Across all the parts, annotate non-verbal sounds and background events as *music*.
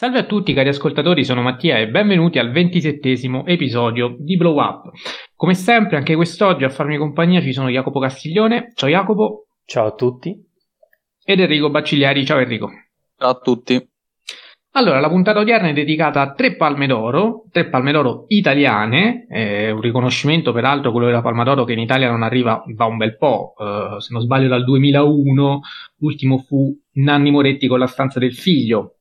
Salve a tutti cari ascoltatori, sono Mattia e benvenuti al ventisettesimo episodio di Blow Up. Come sempre, anche quest'oggi a farmi compagnia ci sono Jacopo Castiglione. Ciao Jacopo. Ciao a tutti. Ed Enrico Baccigliari. Ciao Enrico. Ciao a tutti. Allora, la puntata odierna è dedicata a tre palme d'oro, tre palme d'oro italiane, eh, un riconoscimento peraltro quello della palma d'oro che in Italia non arriva da un bel po', eh, se non sbaglio dal 2001, l'ultimo fu Nanni Moretti con la stanza del figlio,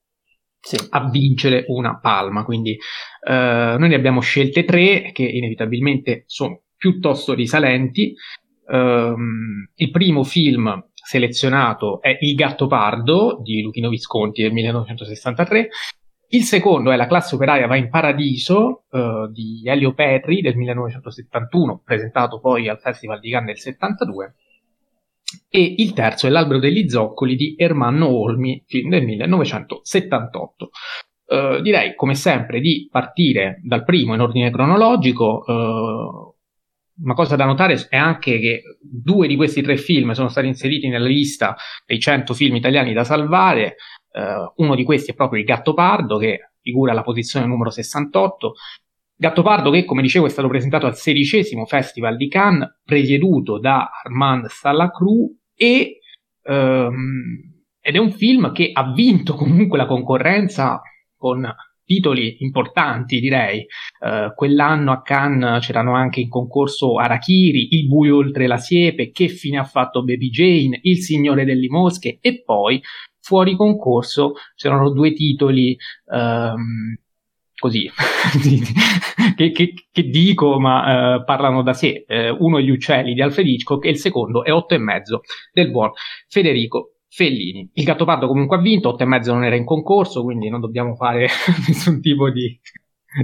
sì. a vincere una palma. Quindi eh, noi ne abbiamo scelte tre che inevitabilmente sono piuttosto risalenti. Um, il primo film selezionato è Il gatto pardo di Luchino Visconti del 1963. Il secondo è La classe operaia va in paradiso uh, di Elio Petri del 1971, presentato poi al Festival di Cannes del 72 e il terzo è L'albero degli zoccoli di Ermanno Olmi, film del 1978. Uh, eh, direi, come sempre, di partire dal primo in ordine cronologico. Uh, una cosa da notare è anche che due di questi tre film sono stati inseriti nella lista dei 100 film italiani da salvare. Uh, uno di questi è proprio Il Gattopardo, che figura alla posizione numero 68, Gattopardo che, come dicevo, è stato presentato al sedicesimo Festival di Cannes, presieduto da Armand Salacru e, um, ed è un film che ha vinto comunque la concorrenza con titoli importanti, direi. Uh, quell'anno a Cannes c'erano anche in concorso Arachiri, Il buio oltre la siepe, Che fine ha fatto Baby Jane, Il signore delle mosche e poi fuori concorso c'erano due titoli um, così. *laughs* Che, che, che, dico ma uh, parlano da sé. Uh, uno è gli uccelli di Alfred Hitchcock e il secondo è otto e mezzo del buon Federico Fellini. Il Gattopardo comunque ha vinto otto e mezzo non era in concorso quindi non dobbiamo fare *laughs* nessun tipo di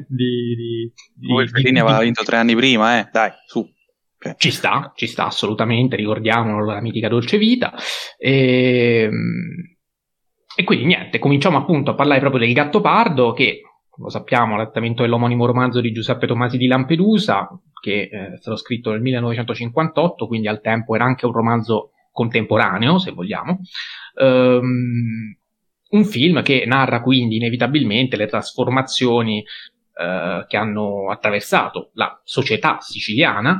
di, di, di Poi Fellini aveva vinto tre anni prima eh? Dai su. Ci sta, ci sta assolutamente, ricordiamolo la mitica dolce vita. E, ehm, e quindi niente, cominciamo appunto a parlare proprio del Gattopardo che lo sappiamo, l'adattamento dell'omonimo romanzo di Giuseppe Tomasi di Lampedusa, che eh, è stato scritto nel 1958, quindi al tempo era anche un romanzo contemporaneo, se vogliamo. Um, un film che narra quindi inevitabilmente le trasformazioni uh, che hanno attraversato la società siciliana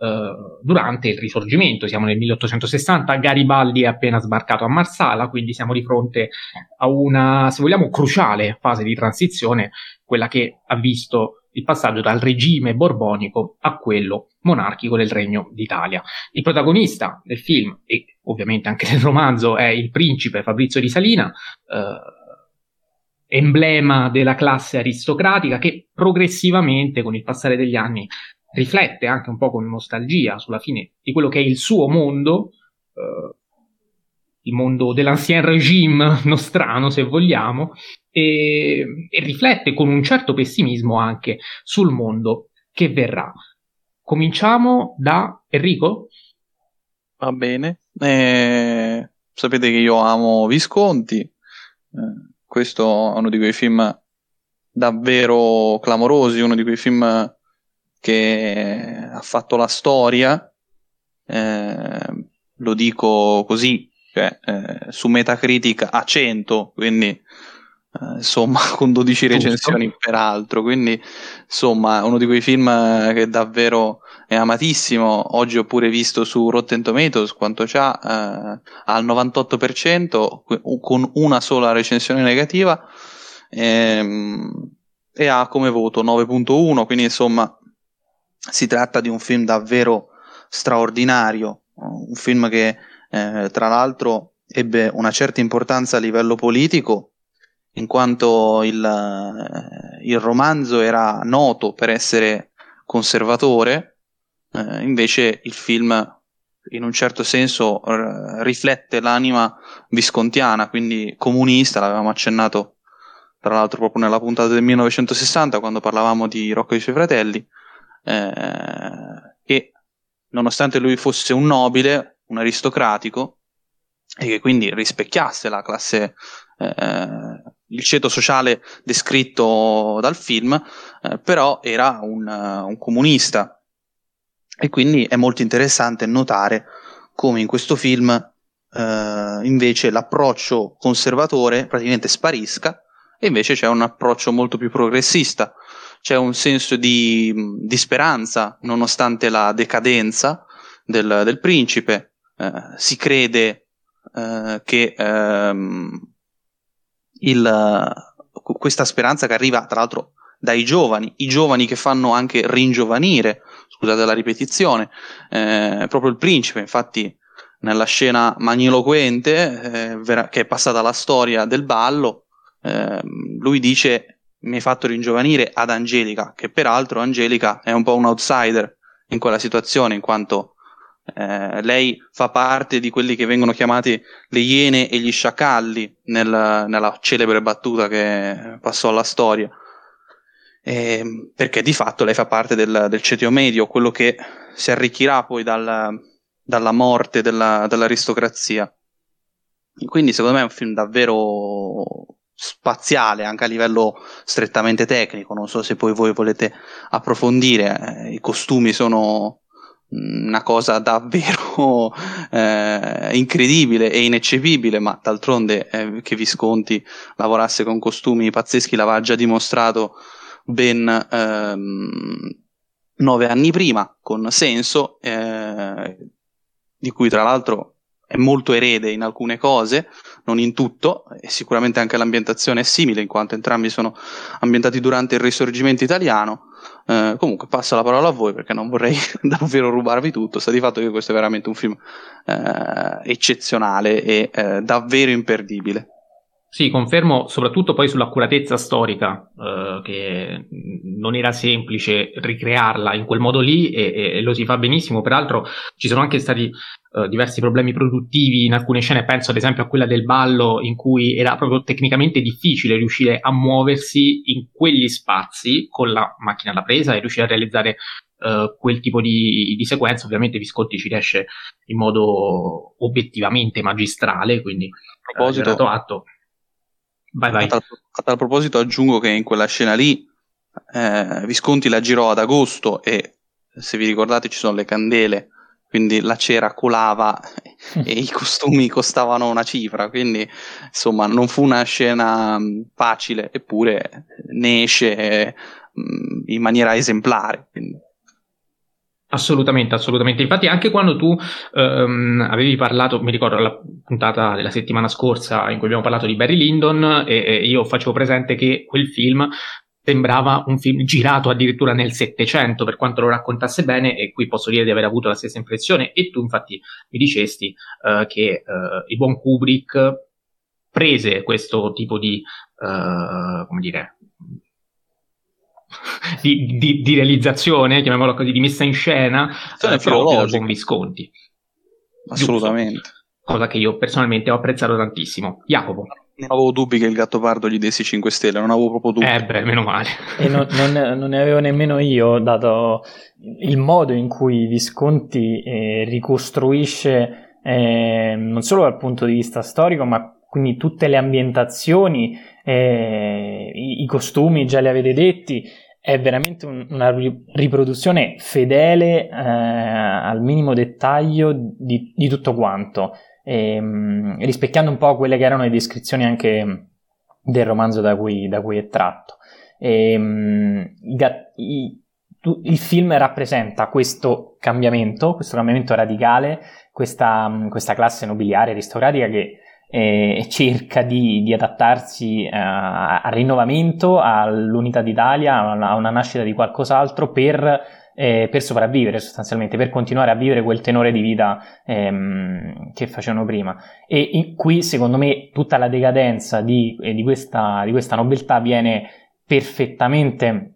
Uh, durante il risorgimento, siamo nel 1860, Garibaldi è appena sbarcato a Marsala, quindi siamo di fronte a una, se vogliamo, cruciale fase di transizione, quella che ha visto il passaggio dal regime borbonico a quello monarchico del Regno d'Italia. Il protagonista del film e ovviamente anche del romanzo è il principe Fabrizio di Salina, uh, emblema della classe aristocratica che progressivamente con il passare degli anni riflette anche un po' con nostalgia sulla fine di quello che è il suo mondo, eh, il mondo dell'ancien regime nostrano, se vogliamo, e, e, riflette con un certo pessimismo anche sul mondo che verrà. Cominciamo da Enrico? Va bene. Eh, sapete che io amo Visconti. Eh, questo è uno di quei film davvero clamorosi, uno di quei film che ha fatto la storia, eh, lo dico così, cioè, eh, su Metacritic a 100, quindi eh, insomma *laughs* con 12 recensioni peraltro, quindi insomma uno di quei film che davvero è amatissimo, oggi ho pure visto su Rotten Tomatoes quanto c'ha, eh, al 98% con una sola recensione negativa ehm, e ha come voto 9.1, quindi insomma si tratta di un film davvero straordinario, un film che eh, tra l'altro ebbe una certa importanza a livello politico, in quanto il, eh, il romanzo era noto per essere conservatore, eh, invece il film in un certo senso r- riflette l'anima viscontiana, quindi comunista, l'avevamo accennato tra l'altro proprio nella puntata del 1960 quando parlavamo di Rocco e i suoi fratelli eh, che nonostante lui fosse un nobile, un aristocratico, e che quindi rispecchiasse la classe, eh, il ceto sociale descritto dal film, eh, però era un, un comunista. E quindi è molto interessante notare come in questo film eh, invece l'approccio conservatore praticamente sparisca e invece c'è un approccio molto più progressista, c'è un senso di, di speranza nonostante la decadenza del, del principe, eh, si crede eh, che ehm, il, questa speranza che arriva tra l'altro dai giovani, i giovani che fanno anche ringiovanire, scusate la ripetizione, eh, proprio il principe, infatti nella scena magniloquente eh, vera- che è passata alla storia del ballo, eh, lui dice mi hai fatto ringiovanire ad Angelica, che peraltro Angelica è un po' un outsider in quella situazione, in quanto eh, lei fa parte di quelli che vengono chiamati le iene e gli sciacalli nel, nella celebre battuta che passò alla storia eh, perché di fatto lei fa parte del, del, cetio medio, quello che si arricchirà poi dal, dalla morte della, dell'aristocrazia. Quindi secondo me è un film davvero spaziale anche a livello strettamente tecnico, non so se poi voi volete approfondire, eh, i costumi sono una cosa davvero *laughs* eh, incredibile e ineccepibile, ma d'altronde eh, che Visconti lavorasse con costumi pazzeschi l'aveva già dimostrato ben ehm, nove anni prima con Senso, eh, di cui tra l'altro è molto erede in alcune cose, non in tutto, e sicuramente anche l'ambientazione è simile, in quanto entrambi sono ambientati durante il risorgimento italiano. Eh, comunque passo la parola a voi perché non vorrei *laughs* davvero rubarvi tutto, sta di fatto che questo è veramente un film eh, eccezionale e eh, davvero imperdibile. Sì, confermo soprattutto poi sull'accuratezza storica, eh, che non era semplice ricrearla in quel modo lì e, e lo si fa benissimo. Peraltro ci sono anche stati eh, diversi problemi produttivi in alcune scene, penso ad esempio a quella del ballo in cui era proprio tecnicamente difficile riuscire a muoversi in quegli spazi con la macchina da presa e riuscire a realizzare Uh, quel tipo di, di, sequenza. Ovviamente Visconti ci riesce in modo obiettivamente magistrale, quindi a proposito, uh, atto. Vai, vai. A, tal, a tal proposito aggiungo che in quella scena lì eh, Visconti la girò ad agosto e se vi ricordate ci sono le candele, quindi la cera colava *laughs* e i costumi costavano una cifra, quindi insomma non fu una scena mm, facile, eppure ne esce mh, in maniera esemplare. Quindi. Assolutamente, assolutamente. Infatti, anche quando tu um, avevi parlato, mi ricordo la puntata della settimana scorsa in cui abbiamo parlato di Barry Lyndon, e, e io facevo presente che quel film sembrava un film girato addirittura nel Settecento per quanto lo raccontasse bene, e qui posso dire di aver avuto la stessa impressione. E tu, infatti, mi dicesti uh, che uh, il buon Kubrick prese questo tipo di, uh, come dire, di, di, di, realizzazione, chiamiamolo così, di messa in scena, eh, proprio da buon Visconti. Assolutamente. Giusto. Cosa che io personalmente ho apprezzato tantissimo. Jacopo. Non avevo dubbi che il gatto pardo gli dessi 5 stelle, non avevo proprio dubbi. Eh beh, meno male. E non, non, non, ne avevo nemmeno io, dato il modo in cui Visconti eh, ricostruisce eh, non solo dal punto di vista storico, ma quindi tutte le ambientazioni, eh, i, i, costumi già li avete detti, è veramente un, una riproduzione fedele eh, al minimo dettaglio di, di tutto quanto, ehm, rispecchiando un po' quelle che erano le descrizioni anche del romanzo da cui, da cui è tratto. E, ehm, i, il film rappresenta questo cambiamento, questo cambiamento radicale, questa, questa classe nobiliare aristocratica che e cerca di, di adattarsi uh, al rinnovamento, all'unità d'Italia, a una, a una nascita di qualcos'altro per, eh, per, sopravvivere sostanzialmente, per continuare a vivere quel tenore di vita ehm, che facevano prima. E in, qui secondo me tutta la decadenza di, eh, di, questa, di questa, nobiltà viene perfettamente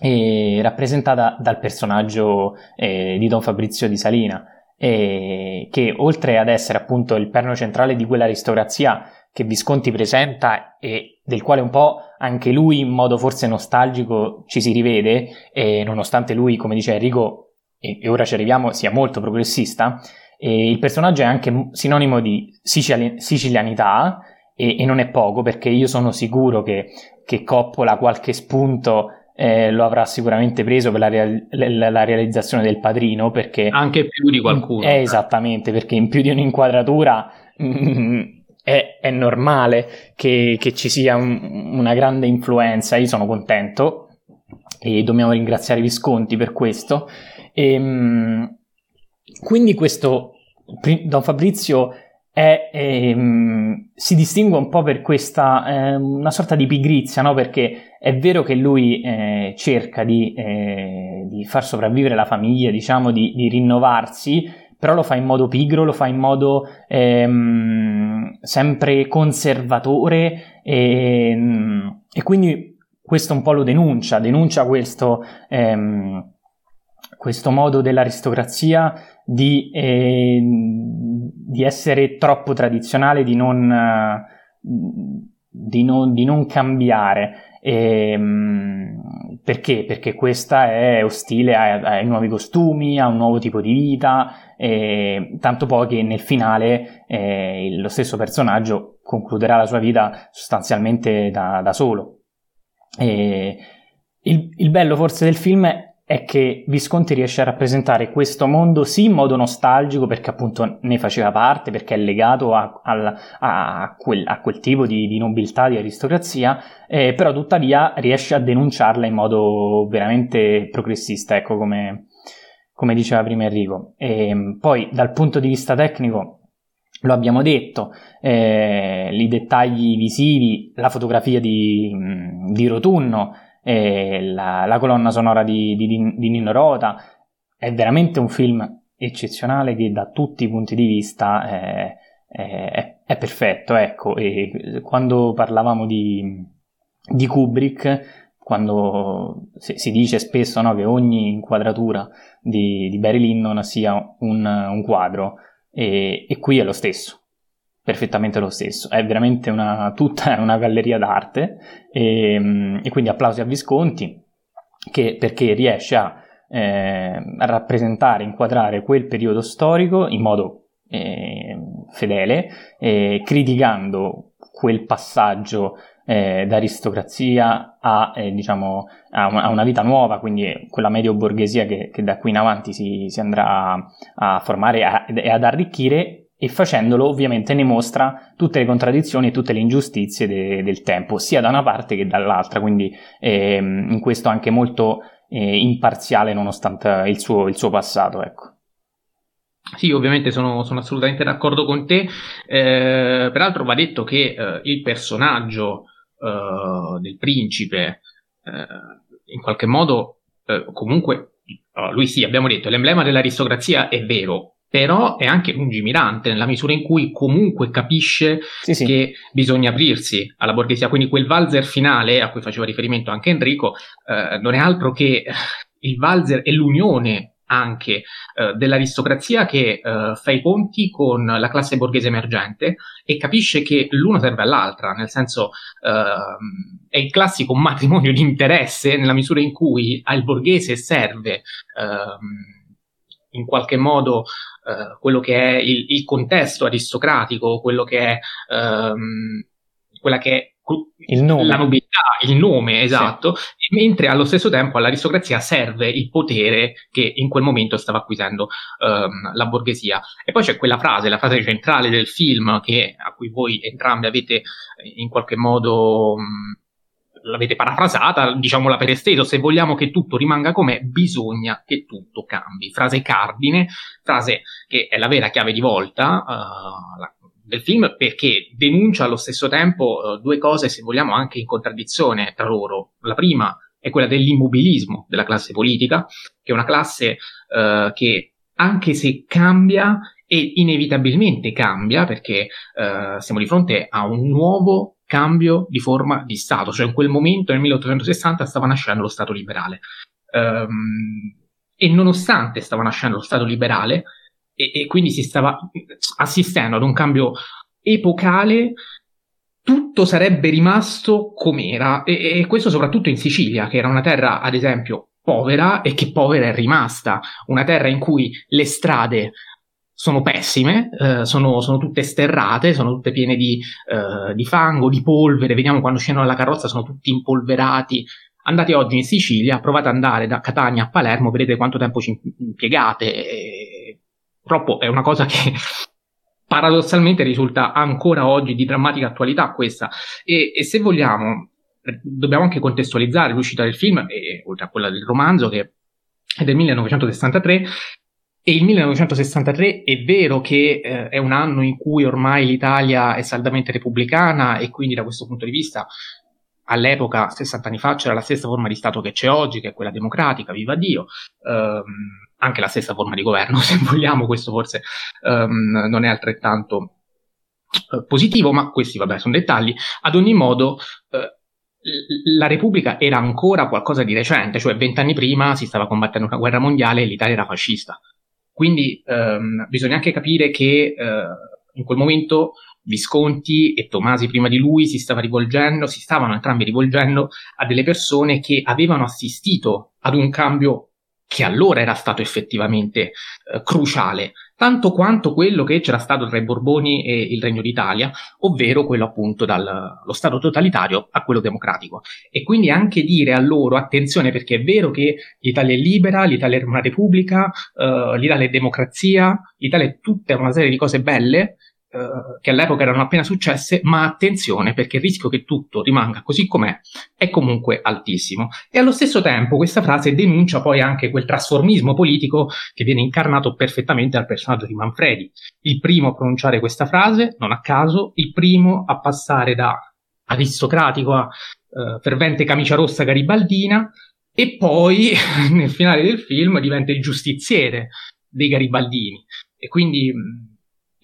eh, rappresentata dal personaggio eh, di Don Fabrizio di Salina che oltre ad essere appunto il perno centrale di quell'aristocrazia che Visconti presenta e del quale un po' anche lui in modo forse nostalgico ci si rivede, nonostante lui, come dice Enrico, e, e ora ci arriviamo, sia molto progressista, il personaggio è anche sinonimo di sicili- sicilianità e, e, non è poco perché io sono sicuro che, che Coppola qualche spunto eh, lo avrà sicuramente preso per la, real- la, realizzazione del padrino perché anche più di qualcuno eh, esattamente perché in più di un'inquadratura mm, è, è normale che, che, ci sia un, una grande influenza, io sono contento e dobbiamo ringraziare Visconti per questo. E, ehm, quindi questo Don Fabrizio è, è, ehm, si distingue un po' per questa eh, una sorta di pigrizia, no? perché è vero che lui eh, cerca di, eh, di, far sopravvivere la famiglia, diciamo, di, di, rinnovarsi, però lo fa in modo pigro, lo fa in modo ehm, sempre conservatore e, ehm, e, quindi questo un po' lo denuncia, denuncia questo, ehm, questo modo dell'aristocrazia di, eh, di, essere troppo tradizionale, di non, di non, di non cambiare. E, ehm, perché? Perché questa è ostile ai, nuovi costumi, a un nuovo tipo di vita, e, tanto poi che nel finale eh, lo stesso personaggio concluderà la sua vita sostanzialmente da, da solo. E, il, il bello forse del film è è che Visconti riesce a rappresentare questo mondo sì in modo nostalgico perché appunto ne faceva parte, perché è legato a, a, a, quel, a quel, tipo di, di, nobiltà, di aristocrazia, eh, però tuttavia riesce a denunciarla in modo veramente progressista, ecco come, come diceva prima Enrico. E, ehm, poi dal punto di vista tecnico lo abbiamo detto, eh, i dettagli visivi, la fotografia di, di Rotunno, la, la, colonna sonora di, di, di Nino Rota. È veramente un film eccezionale che da tutti i punti di vista è, è, è perfetto. Ecco, e quando parlavamo di, di Kubrick, quando si, dice spesso no, che ogni inquadratura di, di Barry Lyndon sia un, un quadro, e, e qui è lo stesso perfettamente lo stesso. È veramente una, tutta *laughs* una galleria d'arte e, ehm, e quindi applausi a Visconti che, perché riesce a, eh, a, rappresentare, inquadrare quel periodo storico in modo eh, fedele, eh, criticando quel passaggio eh, d'aristocrazia a, eh, diciamo, a, una, a, una, vita nuova, quindi quella medio borghesia che, che da qui in avanti si, si andrà a, a formare e ad arricchire e facendolo ovviamente ne mostra tutte le contraddizioni e tutte le ingiustizie de- del tempo, sia da una parte che dall'altra, quindi ehm, in questo anche molto eh, imparziale nonostante il suo, il suo passato. Ecco. Sì, ovviamente sono, sono, assolutamente d'accordo con te. Eh, peraltro va detto che eh, il personaggio eh, del principe eh, in qualche modo eh, comunque lui sì, abbiamo detto, l'emblema dell'aristocrazia è vero, però è anche lungimirante nella misura in cui comunque capisce sì, sì. che bisogna aprirsi alla borghesia. Quindi quel valzer finale a cui faceva riferimento anche Enrico eh, non è altro che il valzer e l'unione anche eh, dell'aristocrazia che eh, fa i conti con la classe borghese emergente e capisce che l'uno serve all'altra, nel senso eh, è il classico *laughs* matrimonio di interesse nella misura in cui al borghese serve ehm, in qualche modo eh, quello che è il, il, contesto aristocratico, quello che è ehm, quella che è il nome. la nobiltà, il nome esatto, sì. mentre allo stesso tempo all'aristocrazia serve il potere che in quel momento stava acquisendo ehm, la borghesia. E poi c'è quella frase, la frase centrale del film, che, a cui voi entrambi avete in qualche modo mh, l'avete parafrasata, diciamola per esteso, se vogliamo che tutto rimanga com'è, bisogna che tutto cambi. Frase cardine, frase che è la vera chiave di volta uh, la, del film perché denuncia allo stesso tempo uh, due cose, se vogliamo, anche in contraddizione tra loro. La prima è quella dell'immobilismo della classe politica, che è una classe uh, che anche se cambia e inevitabilmente cambia perché siamo di fronte a un nuovo cambio di forma di Stato, cioè in quel momento nel 1860 stava nascendo lo Stato liberale. Um, e nonostante stava nascendo lo Stato liberale, e, e, quindi si stava assistendo ad un cambio epocale, tutto sarebbe rimasto com'era, e, e questo soprattutto in Sicilia, che era una terra, ad esempio, povera e che povera è rimasta, una terra in cui le strade sono pessime, eh, sono, sono, tutte sterrate, sono tutte piene di, eh, di, fango, di polvere, vediamo quando scendono dalla carrozza sono tutti impolverati. Andate oggi in Sicilia, provate ad andare da Catania a Palermo, vedete quanto tempo ci impiegate. E... Purtroppo è una cosa che *laughs* paradossalmente risulta ancora oggi di drammatica attualità questa. E, e se vogliamo, dobbiamo anche contestualizzare l'uscita del film, e, oltre a quella del romanzo, che è del 1963, e il 1963 è vero che eh, è un anno in cui ormai l'Italia è saldamente repubblicana e quindi da questo punto di vista all'epoca, 60 anni fa, c'era la stessa forma di Stato che c'è oggi, che è quella democratica, viva Dio, ehm, anche la stessa forma di governo, *laughs* se vogliamo, questo forse ehm, non è altrettanto eh, positivo, ma questi, vabbè, sono dettagli. Ad ogni modo, eh, la Repubblica era ancora qualcosa di recente, cioè vent'anni prima si stava combattendo una guerra mondiale e l'Italia era fascista. Quindi ehm, bisogna anche capire che eh, in quel momento Visconti e Tomasi prima di lui si stava rivolgendo, si stavano entrambi rivolgendo a delle persone che avevano assistito ad un cambio che allora era stato effettivamente eh, cruciale, tanto quanto quello che c'era stato tra i Borboni e il Regno d'Italia, ovvero quello appunto dallo Stato totalitario a quello democratico. E quindi anche dire a loro, attenzione perché è vero che l'Italia è libera, l'Italia è una repubblica, eh, l'Italia è democrazia, l'Italia è tutta una serie di cose belle, eh, che all'epoca erano appena successe, ma attenzione perché il rischio che tutto rimanga così com'è è comunque altissimo. E allo stesso tempo questa frase denuncia poi anche quel trasformismo politico che viene incarnato perfettamente dal personaggio di Manfredi. Il primo a pronunciare questa frase, non a caso, il primo a passare da aristocratico a uh, fervente camicia rossa garibaldina e poi *laughs* nel finale del film diventa il giustiziere dei garibaldini. E quindi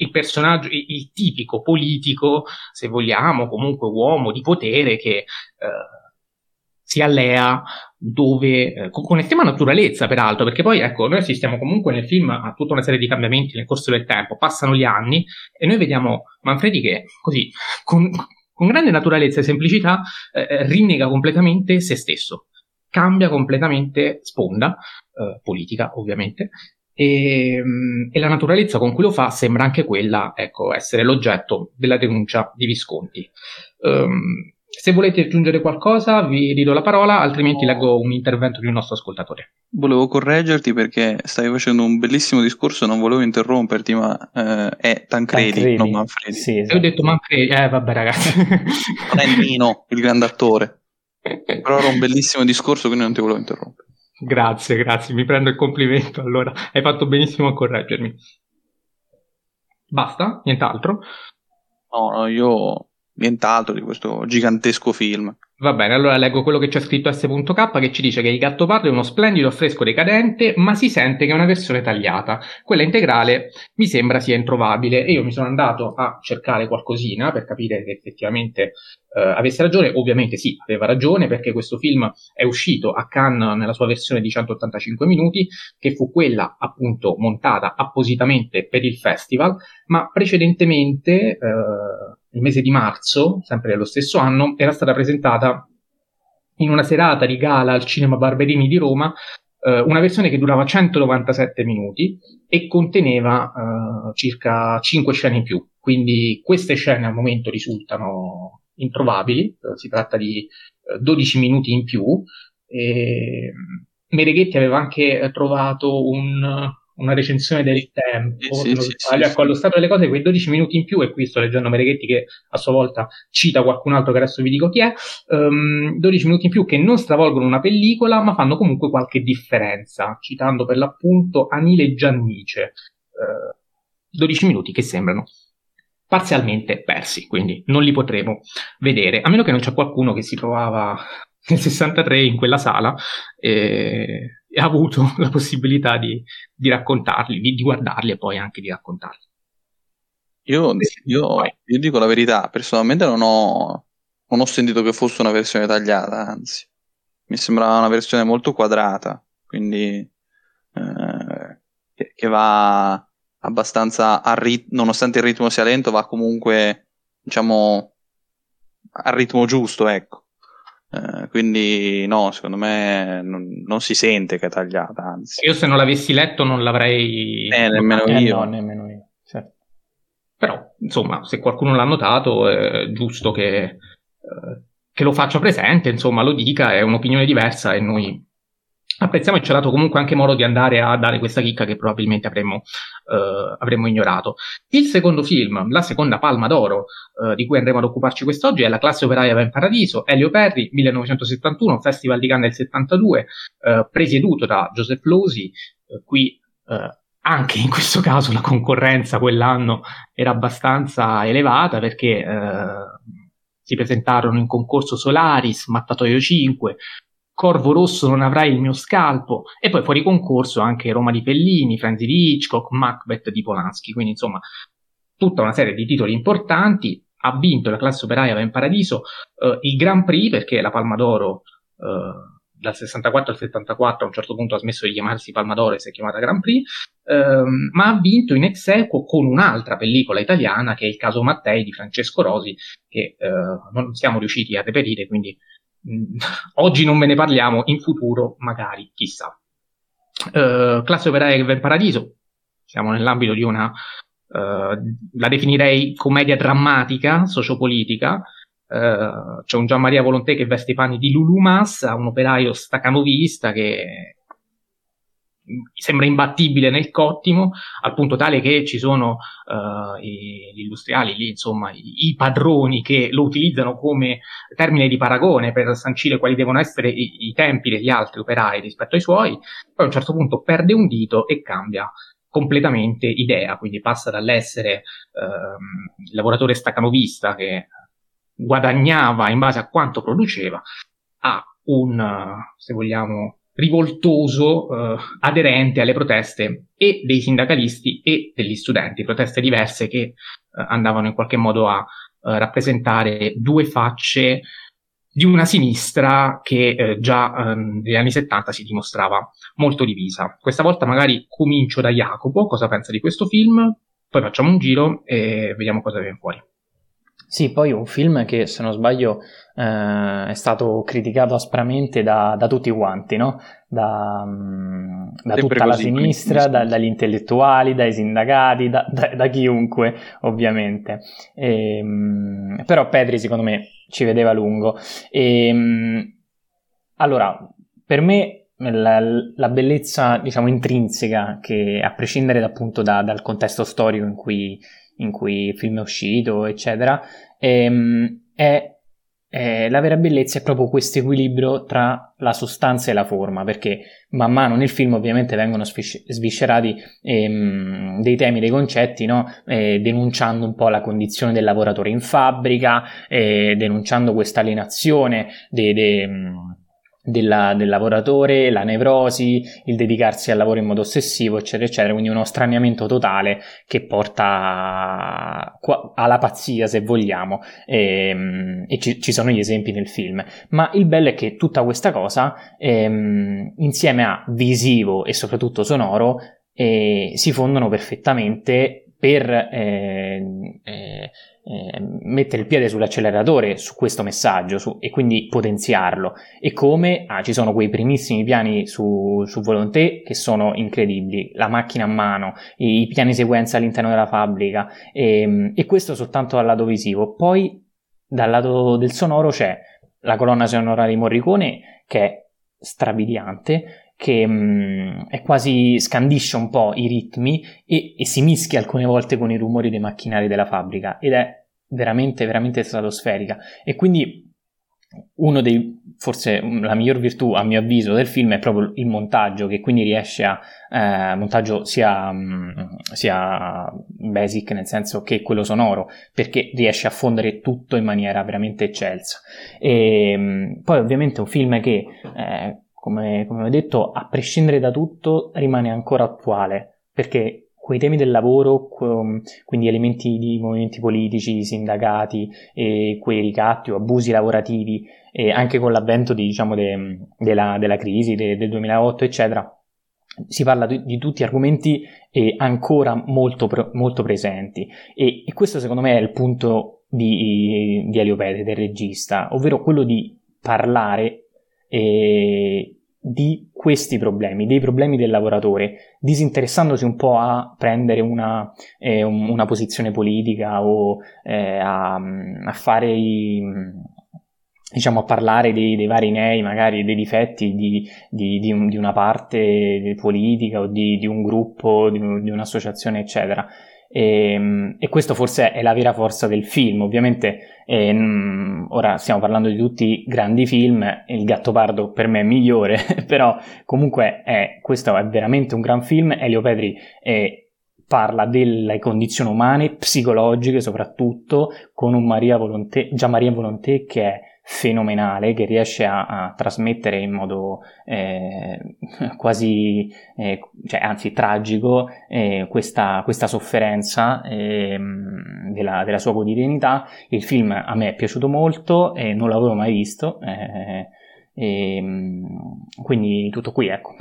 il personaggio, il, il, tipico politico, se vogliamo, comunque uomo di potere che eh, si allea dove, eh, con, con, estrema naturalezza peraltro, perché poi ecco, noi assistiamo comunque nel film a tutta una serie di cambiamenti nel corso del tempo, passano gli anni e noi vediamo Manfredi che così, con, con grande naturalezza e semplicità, eh, rinnega completamente se stesso, cambia completamente sponda, eh, politica ovviamente, e, ehm, e, la naturalezza con cui lo fa sembra anche quella, ecco, essere l'oggetto della denuncia di Visconti. Um, se volete aggiungere qualcosa vi ridò la parola, altrimenti leggo un intervento di un nostro ascoltatore. Volevo correggerti perché stavi facendo un bellissimo discorso, non volevo interromperti, ma eh, è Tancredi, Tancredi. non Manfredi. Sì, esatto. E ho detto Manfredi, eh vabbè ragazzi. non è Nino, il grande attore. *laughs* Però era un bellissimo discorso, quindi non ti volevo interrompere. Grazie, grazie, mi prendo il complimento. Allora, hai fatto benissimo a correggermi. Basta? Nient'altro? No, no, io nient'altro di questo gigantesco film. Va bene, allora leggo quello che c'è scritto S.K che ci dice che il Gattopardo è uno splendido affresco decadente, ma si sente che è una versione tagliata. Quella integrale mi sembra sia introvabile e io mi sono andato a cercare qualcosina per capire che effettivamente eh, avesse ragione. Ovviamente sì, aveva ragione perché questo film è uscito a Cannes nella sua versione di 185 minuti, che fu quella appunto montata appositamente per il festival, ma precedentemente... Eh, il mese di marzo, sempre dello stesso anno, era stata presentata in una serata di gala al Cinema Barberini di Roma eh, una versione che durava 197 minuti e conteneva eh, circa 5 scene in più. Quindi queste scene al momento risultano introvabili, eh, si tratta di 12 eh, minuti in più. E Mereghetti aveva anche trovato un, una recensione del tempo, sì, sì, sì, ecco, allo stato delle cose quei 12 minuti in più, e qui sto leggendo Mereghetti che a sua volta cita qualcun altro che adesso vi dico chi è, um, ehm, 12 minuti in più che non stravolgono una pellicola, ma fanno comunque qualche differenza, citando per l'appunto Anile Giannice, uh, 12 minuti che sembrano parzialmente persi, quindi non li potremo vedere, a meno che non c'è qualcuno che si trovava nel 63 in quella sala e, e ha avuto *laughs* la possibilità di, di raccontarli, di, di, guardarli e poi anche di raccontarli. Io, io, io dico la verità, personalmente non ho, non ho, sentito che fosse una versione tagliata, anzi, mi sembrava una versione molto quadrata, quindi eh, che, che, va abbastanza a ritmo, nonostante il ritmo sia lento, va comunque, diciamo, al ritmo giusto, ecco. Eh, quindi no, secondo me non, non, si sente che è tagliata, anzi. Io se non l'avessi letto non l'avrei... Eh, nemmeno eh, io. No, nemmeno io. Certo. Però, insomma, se qualcuno l'ha notato è giusto che, eh, che, lo faccia presente, insomma, lo dica, è un'opinione diversa e noi apprezziamo e ci ha dato comunque anche modo di andare a dare questa chicca che probabilmente avremmo, eh, avremmo ignorato. Il secondo film, la seconda palma d'oro eh, di cui andremo ad occuparci quest'oggi è La classe operaia va in paradiso, Elio Perry, 1971, Festival di Cannes del 72, eh, presieduto da Joseph Losi, eh, qui eh, anche in questo caso la concorrenza quell'anno era abbastanza elevata perché eh, si presentarono in concorso Solaris, Mattatoio 5, Corvo Rosso non avrai il mio scalpo e poi fuori concorso anche Roma di Fellini, Frenzy di Hitchcock, Macbeth di Polanski, quindi insomma tutta una serie di titoli importanti. Ha vinto la classe operaia va paradiso eh, il Grand Prix perché la Palma d'Oro eh, dal 64 al 74 a un certo punto ha smesso di chiamarsi Palma d'Oro e si è chiamata Grand Prix, ehm, ma ha vinto in ex equo con un'altra pellicola italiana che è il caso Mattei di Francesco Rosi, che eh, non siamo riusciti a reperire, quindi *laughs* oggi non ve ne parliamo, in futuro magari, chissà. Uh, classe operaia in paradiso, siamo nell'ambito di una, uh, la definirei commedia drammatica, sociopolitica, Uh, c'è un Gian Maria Volontè che veste i panni di Lulu Massa, un operaio stacanovista che sembra imbattibile nel cottimo, al punto tale che ci sono uh, gli industriali lì, insomma, i, i, padroni che lo utilizzano come termine di paragone per sancire quali devono essere i, i, tempi degli altri operai rispetto ai suoi, poi a un certo punto perde un dito e cambia completamente idea, quindi passa dall'essere uh, lavoratore stacanovista che guadagnava in base a quanto produceva a un, se vogliamo, rivoltoso eh, aderente alle proteste e dei sindacalisti e degli studenti, proteste diverse che eh, andavano in qualche modo a eh, rappresentare due facce di una sinistra che eh, già ehm, negli anni 70 si dimostrava molto divisa. Questa volta magari comincio da Jacopo, cosa pensa di questo film, poi facciamo un giro e vediamo cosa viene fuori. Sì, poi un film che se non sbaglio eh, è stato criticato aspramente da, da tutti quanti, no? da, mm, da tutta la sinistra, da, dagli intellettuali, dai sindacati, da, da chiunque ovviamente. E, ehm, però Petri secondo me ci vedeva lungo. E, ehm, allora, per me la, la, bellezza diciamo intrinseca che a prescindere appunto dal contesto storico in cui in cui il film è uscito, eccetera, ehm, è, è, la vera bellezza è proprio questo equilibrio tra la sostanza e la forma, perché man mano nel film ovviamente vengono svis- sviscerati ehm, dei temi, dei concetti, no? eh, denunciando un po' la condizione del lavoratore in fabbrica, eh, denunciando questa alienazione dei... De, della, del lavoratore, la nevrosi, il dedicarsi al lavoro in modo ossessivo, eccetera, eccetera, quindi uno straniamento totale che porta alla pazzia, se vogliamo, e, ehm, e ci, ci, sono gli esempi nel film. Ma il bello è che tutta questa cosa, ehm, insieme a visivo e soprattutto sonoro, eh, si fondono perfettamente per eh, eh, eh, mettere il piede sull'acceleratore su questo messaggio su, e quindi potenziarlo. E come ah, ci sono quei primissimi piani su, su Volonté che sono incredibili, la macchina a mano, i, i piani sequenza all'interno della fabbrica, e, ehm, e questo soltanto dal lato visivo. Poi dal lato del sonoro c'è la colonna sonora di Morricone che è strabiliante, che mh, mm, è quasi scandisce un po' i ritmi e, e, si mischia alcune volte con i rumori dei macchinari della fabbrica ed è veramente, veramente stratosferica. E quindi uno dei, forse la miglior virtù a mio avviso del film è proprio il montaggio, che quindi riesce a, eh, montaggio sia, mm, sia basic nel senso che quello sonoro, perché riesce a fondere tutto in maniera veramente eccelsa. E, mm, poi ovviamente un film che eh, come, come ho detto, a prescindere da tutto, rimane ancora attuale, perché quei temi del lavoro, quindi elementi di movimenti politici, sindacati, e quei ricatti o abusi lavorativi, e anche con l'avvento di, diciamo, de, della, della, crisi de, del 2008, eccetera, si parla di, di tutti argomenti eh, ancora molto, molto presenti. E, e, questo secondo me è il punto di, di Elio Pete, del regista, ovvero quello di parlare eh, di questi problemi, dei problemi del lavoratore, disinteressandosi un po' a prendere una, eh, una posizione politica o eh, a, a, fare i, diciamo, a parlare dei, dei, vari nei, magari dei difetti di, di, di, un, di una parte politica o di, un gruppo, di, un'associazione, eccetera. E, ehm, e, questo forse è la vera forza del film. Ovviamente, eh, ora stiamo parlando di tutti grandi film, Il Gattopardo per me è migliore, *laughs* però comunque è, questo è veramente un gran film. Elio Petri è parla delle condizioni umane, psicologiche soprattutto, con un Maria Volonté, Gian Maria Volonté che è fenomenale che riesce a, a trasmettere in modo eh, *laughs* quasi, eh, cioè, anzi tragico, eh, questa, questa, sofferenza ehm, della, della, sua quotidianità. Il film a me è piaciuto molto e non l'avevo mai visto, e, ehm, quindi tutto qui, ecco.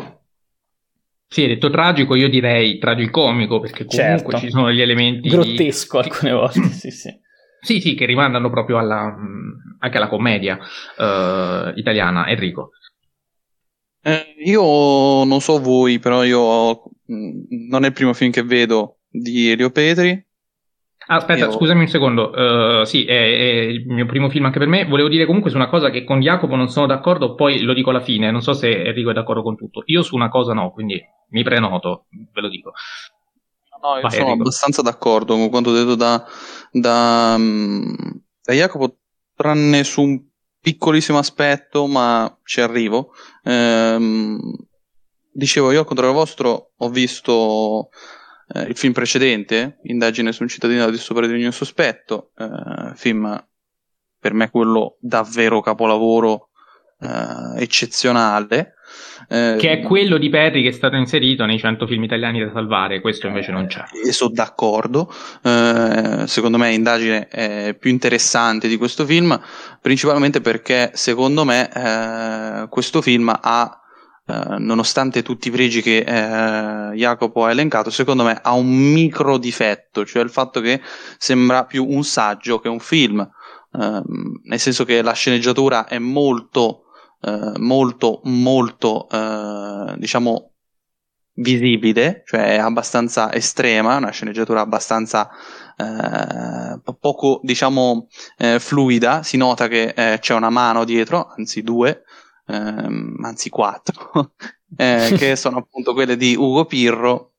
Sì, hai detto tragico, io direi tragicomico, perché comunque certo. ci sono gli elementi... Grottesco alcune volte, *clears throat* sì, sì. Sì, sì, che rimandano proprio alla, anche alla commedia uh, italiana. Enrico. Eh, io non so voi, però io non è il primo film che vedo di Elio Petri. Ah, aspetta, io... scusami un secondo. Uh, sì, è, è, il mio primo film anche per me. Volevo dire comunque su una cosa che con Jacopo non sono d'accordo, poi lo dico alla fine. Non so se Enrico è d'accordo con tutto. Io su una cosa no, quindi mi prenoto, ve lo dico. No, io Vai, sono Enrico. abbastanza d'accordo con quanto detto da, da, mm, da, Jacopo, tranne su un piccolissimo aspetto, ma ci arrivo. Ehm, dicevo, io al contrario vostro ho visto eh, il film precedente, Indagine su un cittadino di sopra di ogni sospetto, eh, film per me quello davvero capolavoro eh, eccezionale. Eh, che è quello di Perry che è stato inserito nei 100 film italiani da salvare, questo invece non c'è. E sono d'accordo, eh, secondo me l'indagine è più interessante di questo film, principalmente perché secondo me eh, questo film ha Uh, nonostante tutti i pregi che uh, Jacopo ha elencato, secondo me ha un micro difetto, cioè il fatto che sembra più un saggio che un film, uh, nel senso che la sceneggiatura è molto eh, molto molto eh, diciamo visibile, cioè abbastanza estrema, una sceneggiatura abbastanza eh, poco diciamo eh, fluida, si nota che eh, c'è una mano dietro, anzi due, ehm, anzi quattro, *laughs* eh, che sono appunto quelle di Ugo Pirro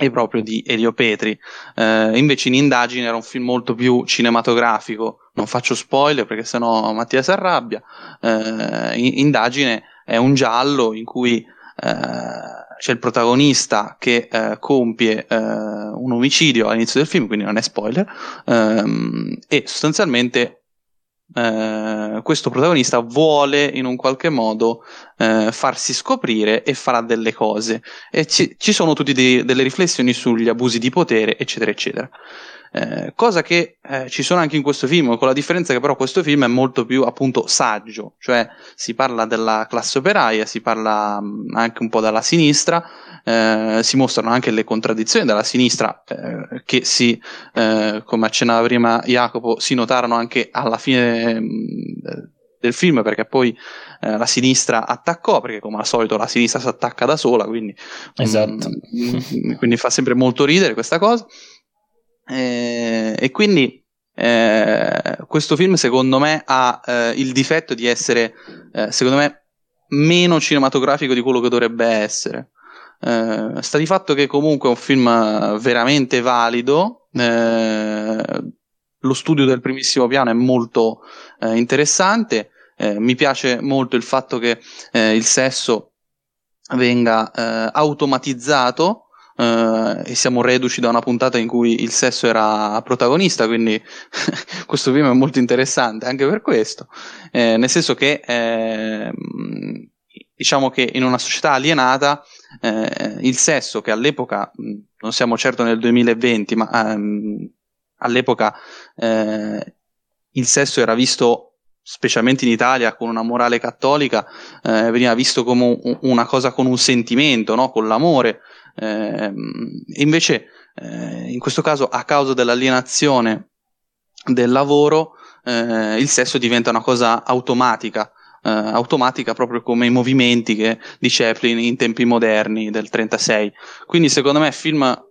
e proprio di Elio Petri. Eh, invece in Indagine era un film molto più cinematografico, non faccio spoiler perché sennò Mattia si arrabbia. Eh, Indagine è un giallo in cui eh, c'è il protagonista che eh, compie eh, un omicidio all'inizio del film, quindi non è spoiler, ehm, e sostanzialmente eh, questo protagonista vuole in un qualche modo eh, farsi scoprire e farà delle cose. E ci, ci sono tutte delle riflessioni sugli abusi di potere eccetera eccetera. Eh, cosa che eh, ci sono anche in questo film, con la differenza che però questo film è molto più appunto saggio, cioè si parla della classe operaia, si parla mh, mm, anche un po' della sinistra, eh, si mostrano anche le contraddizioni della sinistra eh, che si, eh, come accennava prima Jacopo, si notarono anche alla fine mh, mm, del film perché poi eh, la sinistra attaccò perché come al solito la sinistra si attacca da sola quindi, esatto. mh, quindi fa sempre molto ridere questa cosa eh, e quindi questo film secondo me ha il difetto di essere, secondo me, meno cinematografico di quello che dovrebbe essere. Eh, sta di fatto che comunque è un film veramente valido. Eh, lo studio del primissimo piano è molto interessante. mi piace molto il fatto che il sesso venga automatizzato Uh, e siamo reduci da una puntata in cui il sesso era protagonista, quindi *laughs* questo film è molto interessante anche per questo, eh, nel senso che eh, diciamo che in una società alienata eh, il sesso che all'epoca, non siamo certo nel 2020, ma um, all'epoca eh, il sesso era visto specialmente in Italia con una morale cattolica, eh, veniva visto come un, una cosa con un sentimento, no? con l'amore. Eh, invece, eh, in questo caso, a causa dell'alienazione del lavoro, eh, il sesso diventa una cosa automatica. Eh, automatica proprio come i movimenti che, di Chaplin in tempi moderni del 36 quindi secondo me è film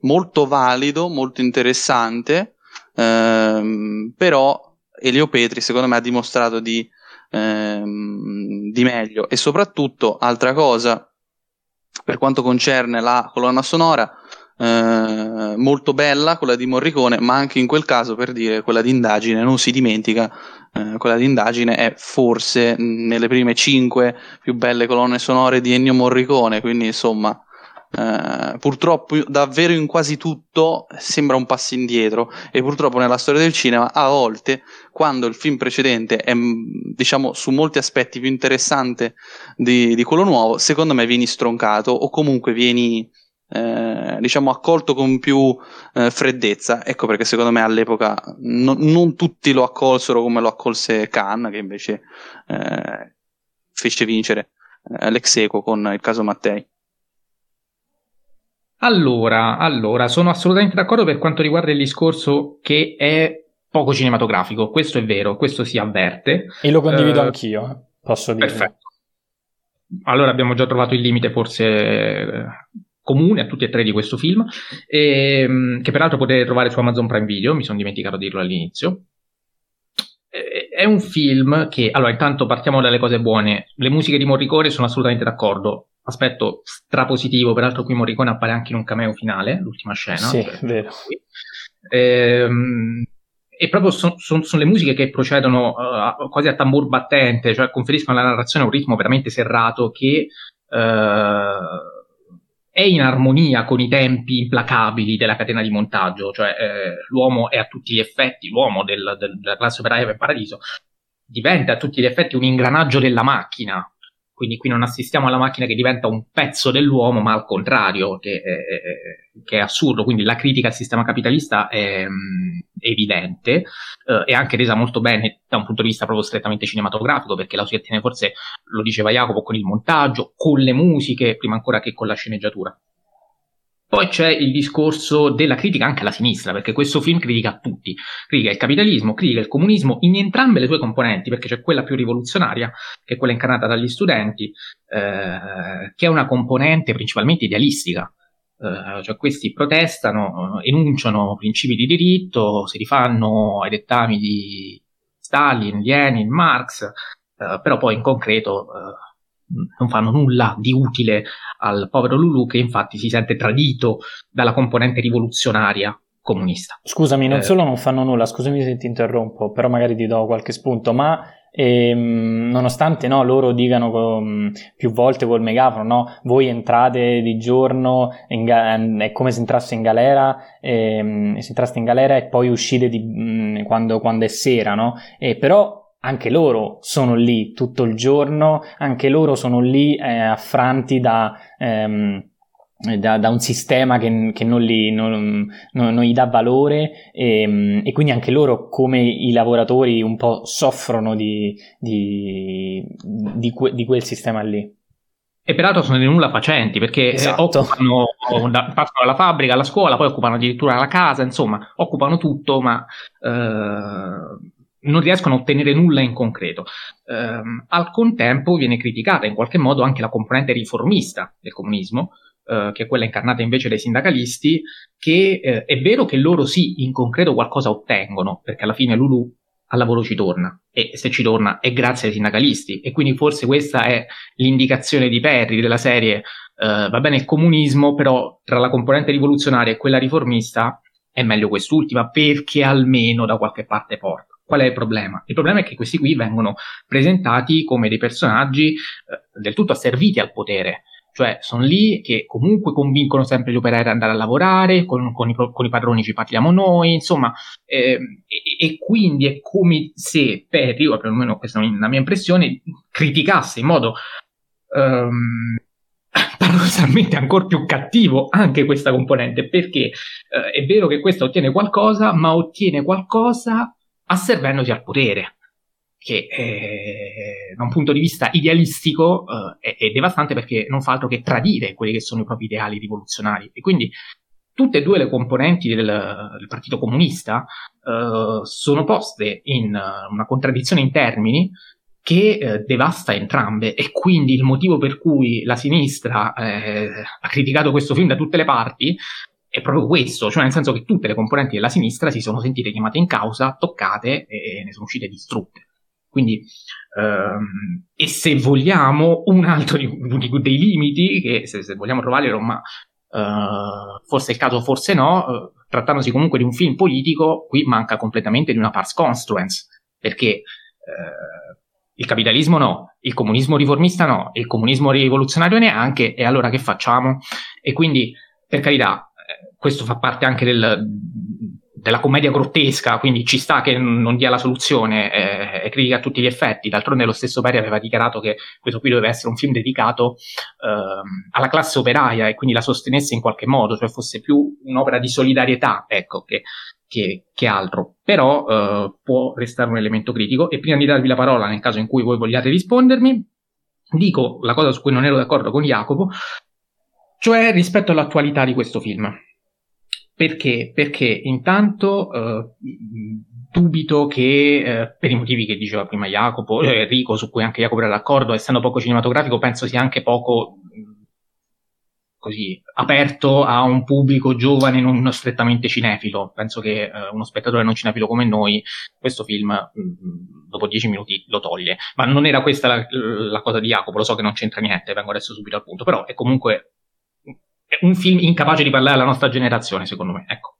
molto valido molto interessante ehm, però Elio Petri secondo me ha dimostrato di, ehm, di meglio. E soprattutto altra cosa per quanto concerne la colonna sonora eh, molto bella quella di Morricone ma anche in quel caso per dire quella di indagine non si dimentica eh, quella di indagine è forse nelle prime cinque più belle colonne sonore di Ennio Morricone quindi insomma eh, purtroppo davvero in quasi tutto sembra un passo indietro e purtroppo nella storia del cinema a volte quando il film precedente è diciamo su molti aspetti più interessante di, di quello nuovo secondo me vieni stroncato o comunque vieni eh, diciamo accolto con più eh, freddezza ecco perché secondo me all'epoca no, non tutti lo accolsero come lo accolse Khan che invece eh, fece vincere eh, l'ex eco con il caso Mattei allora, allora, sono assolutamente d'accordo per quanto riguarda il discorso che è poco cinematografico, questo è vero, questo si avverte. E lo condivido uh, anch'io, posso dire. Perfetto. Allora abbiamo già trovato il limite forse comune a tutti e tre di questo film, e, ehm, che peraltro potete trovare su Amazon Prime Video, mi sono dimenticato di dirlo all'inizio. È un film che, allora intanto partiamo dalle cose buone, le musiche di Morricone sono assolutamente d'accordo, aspetto strapositivo, peraltro qui Morricone appare anche in un cameo finale, l'ultima scena. Sì, cioè, vero. Ehm, e proprio sono son, son le musiche che procedono uh, quasi a tambur battente, cioè conferiscono alla narrazione un ritmo veramente serrato che uh, è in armonia con i tempi implacabili della catena di montaggio, cioè eh, l'uomo è a tutti gli effetti, l'uomo del, del, della classe operaia per paradiso, diventa a tutti gli effetti un ingranaggio della macchina, quindi qui non assistiamo alla macchina che diventa un pezzo dell'uomo, ma al contrario, che è, che è assurdo. Quindi la critica al sistema capitalista è, mm, evidente eh, e anche resa molto bene da un punto di vista proprio strettamente cinematografico, perché la si ottiene forse, lo diceva Jacopo, con il montaggio, con le musiche, prima ancora che con la sceneggiatura. Poi c'è il discorso della critica anche alla sinistra, perché questo film critica tutti. Critica il capitalismo, critica il comunismo in entrambe le sue componenti, perché c'è quella più rivoluzionaria, che è quella incarnata dagli studenti, eh, che è una componente principalmente idealistica. Eh, cioè questi protestano, eh, enunciano principi di diritto, si rifanno ai dettami di Stalin, Lenin, Marx, eh, però poi in concreto eh, non fanno nulla di utile al povero Lulu che infatti si sente tradito dalla componente rivoluzionaria comunista. Scusami, non eh. solo non fanno nulla, scusami se ti interrompo, però magari ti do qualche spunto, ma ehm, nonostante no, loro dicano com, più volte col megafono, no, voi entrate di giorno, ga- è come se entraste in galera, ehm, se entraste in galera e poi uscite di, mh, quando, quando, è sera, no? E però anche loro sono lì tutto il giorno, anche loro sono lì eh, affranti da, ehm, da, da, un sistema che, che non, li, non, non, non, gli dà valore e, ehm, e, quindi anche loro come i lavoratori un po' soffrono di, di, di, que, di quel sistema lì. E peraltro sono di nulla facenti perché esatto. occupano, passano dalla fabbrica alla scuola, poi occupano addirittura la casa, insomma, occupano tutto, ma eh, non riescono a ottenere nulla in concreto. Um, al contempo viene criticata in qualche modo anche la componente riformista del comunismo, uh, che è quella incarnata invece dai sindacalisti, che uh, è vero che loro sì, in concreto qualcosa ottengono, perché alla fine Lulu al lavoro ci torna e se ci torna è grazie ai sindacalisti e quindi forse questa è l'indicazione di Perry della serie uh, va bene il comunismo però tra la componente rivoluzionaria e quella riformista è meglio quest'ultima perché almeno da qualche parte porta Qual è il problema? Il problema è che questi qui vengono presentati come dei personaggi eh, del tutto asserviti al potere, cioè sono lì che comunque convincono sempre gli operai ad andare a lavorare, con, con, i, con i, padroni ci parliamo noi, insomma, eh, e, e, quindi è come se Perry, o perlomeno questa è la mia impressione, criticasse in modo um, *coughs* paradossalmente ancora più cattivo anche questa componente, perché eh, è vero che questa ottiene qualcosa, ma ottiene qualcosa asservendosi al potere, che eh, da un punto di vista idealistico eh, è, è, devastante perché non fa altro che tradire quelli che sono i propri ideali rivoluzionari. E quindi tutte e due le componenti del, del Partito Comunista eh, sono poste in uh, una contraddizione in termini che eh, devasta entrambe e quindi il motivo per cui la sinistra eh, ha criticato questo film da tutte le parti è proprio questo, cioè nel senso che tutte le componenti della sinistra si sono sentite chiamate in causa, toccate e ne sono uscite distrutte. Quindi, ehm, e se vogliamo, un altro di, di, dei limiti, che se, se vogliamo trovarlo, ma eh, forse è il caso, forse no, eh, trattandosi comunque di un film politico, qui manca completamente di una pars construence, perché eh, il capitalismo no, il comunismo riformista no, il comunismo rivoluzionario neanche, e allora che facciamo? E quindi, per carità, questo fa parte anche del, della commedia grottesca, quindi ci sta che non dia la soluzione, eh, è critica a tutti gli effetti. D'altronde lo stesso Peri aveva dichiarato che questo qui doveva essere un film dedicato eh, alla classe operaia e quindi la sostenesse in qualche modo, cioè fosse più un'opera di solidarietà, ecco, che, che, che altro. Però eh, può restare un elemento critico. E prima di darvi la parola, nel caso in cui voi vogliate rispondermi, dico la cosa su cui non ero d'accordo con Jacopo, cioè rispetto all'attualità di questo film. Perché? Perché intanto eh, dubito che, eh, per i motivi che diceva prima Jacopo, eh, Enrico, su cui anche Jacopo era d'accordo, essendo poco cinematografico, penso sia anche poco così aperto a un pubblico giovane non strettamente cinefilo. Penso che eh, uno spettatore non cinefilo come noi questo film mh, mm, dopo dieci minuti lo toglie. Ma non era questa la, la, cosa di Jacopo, lo so che non c'entra niente, vengo adesso subito al punto, però è comunque un film incapace di parlare alla nostra generazione, secondo me, ecco,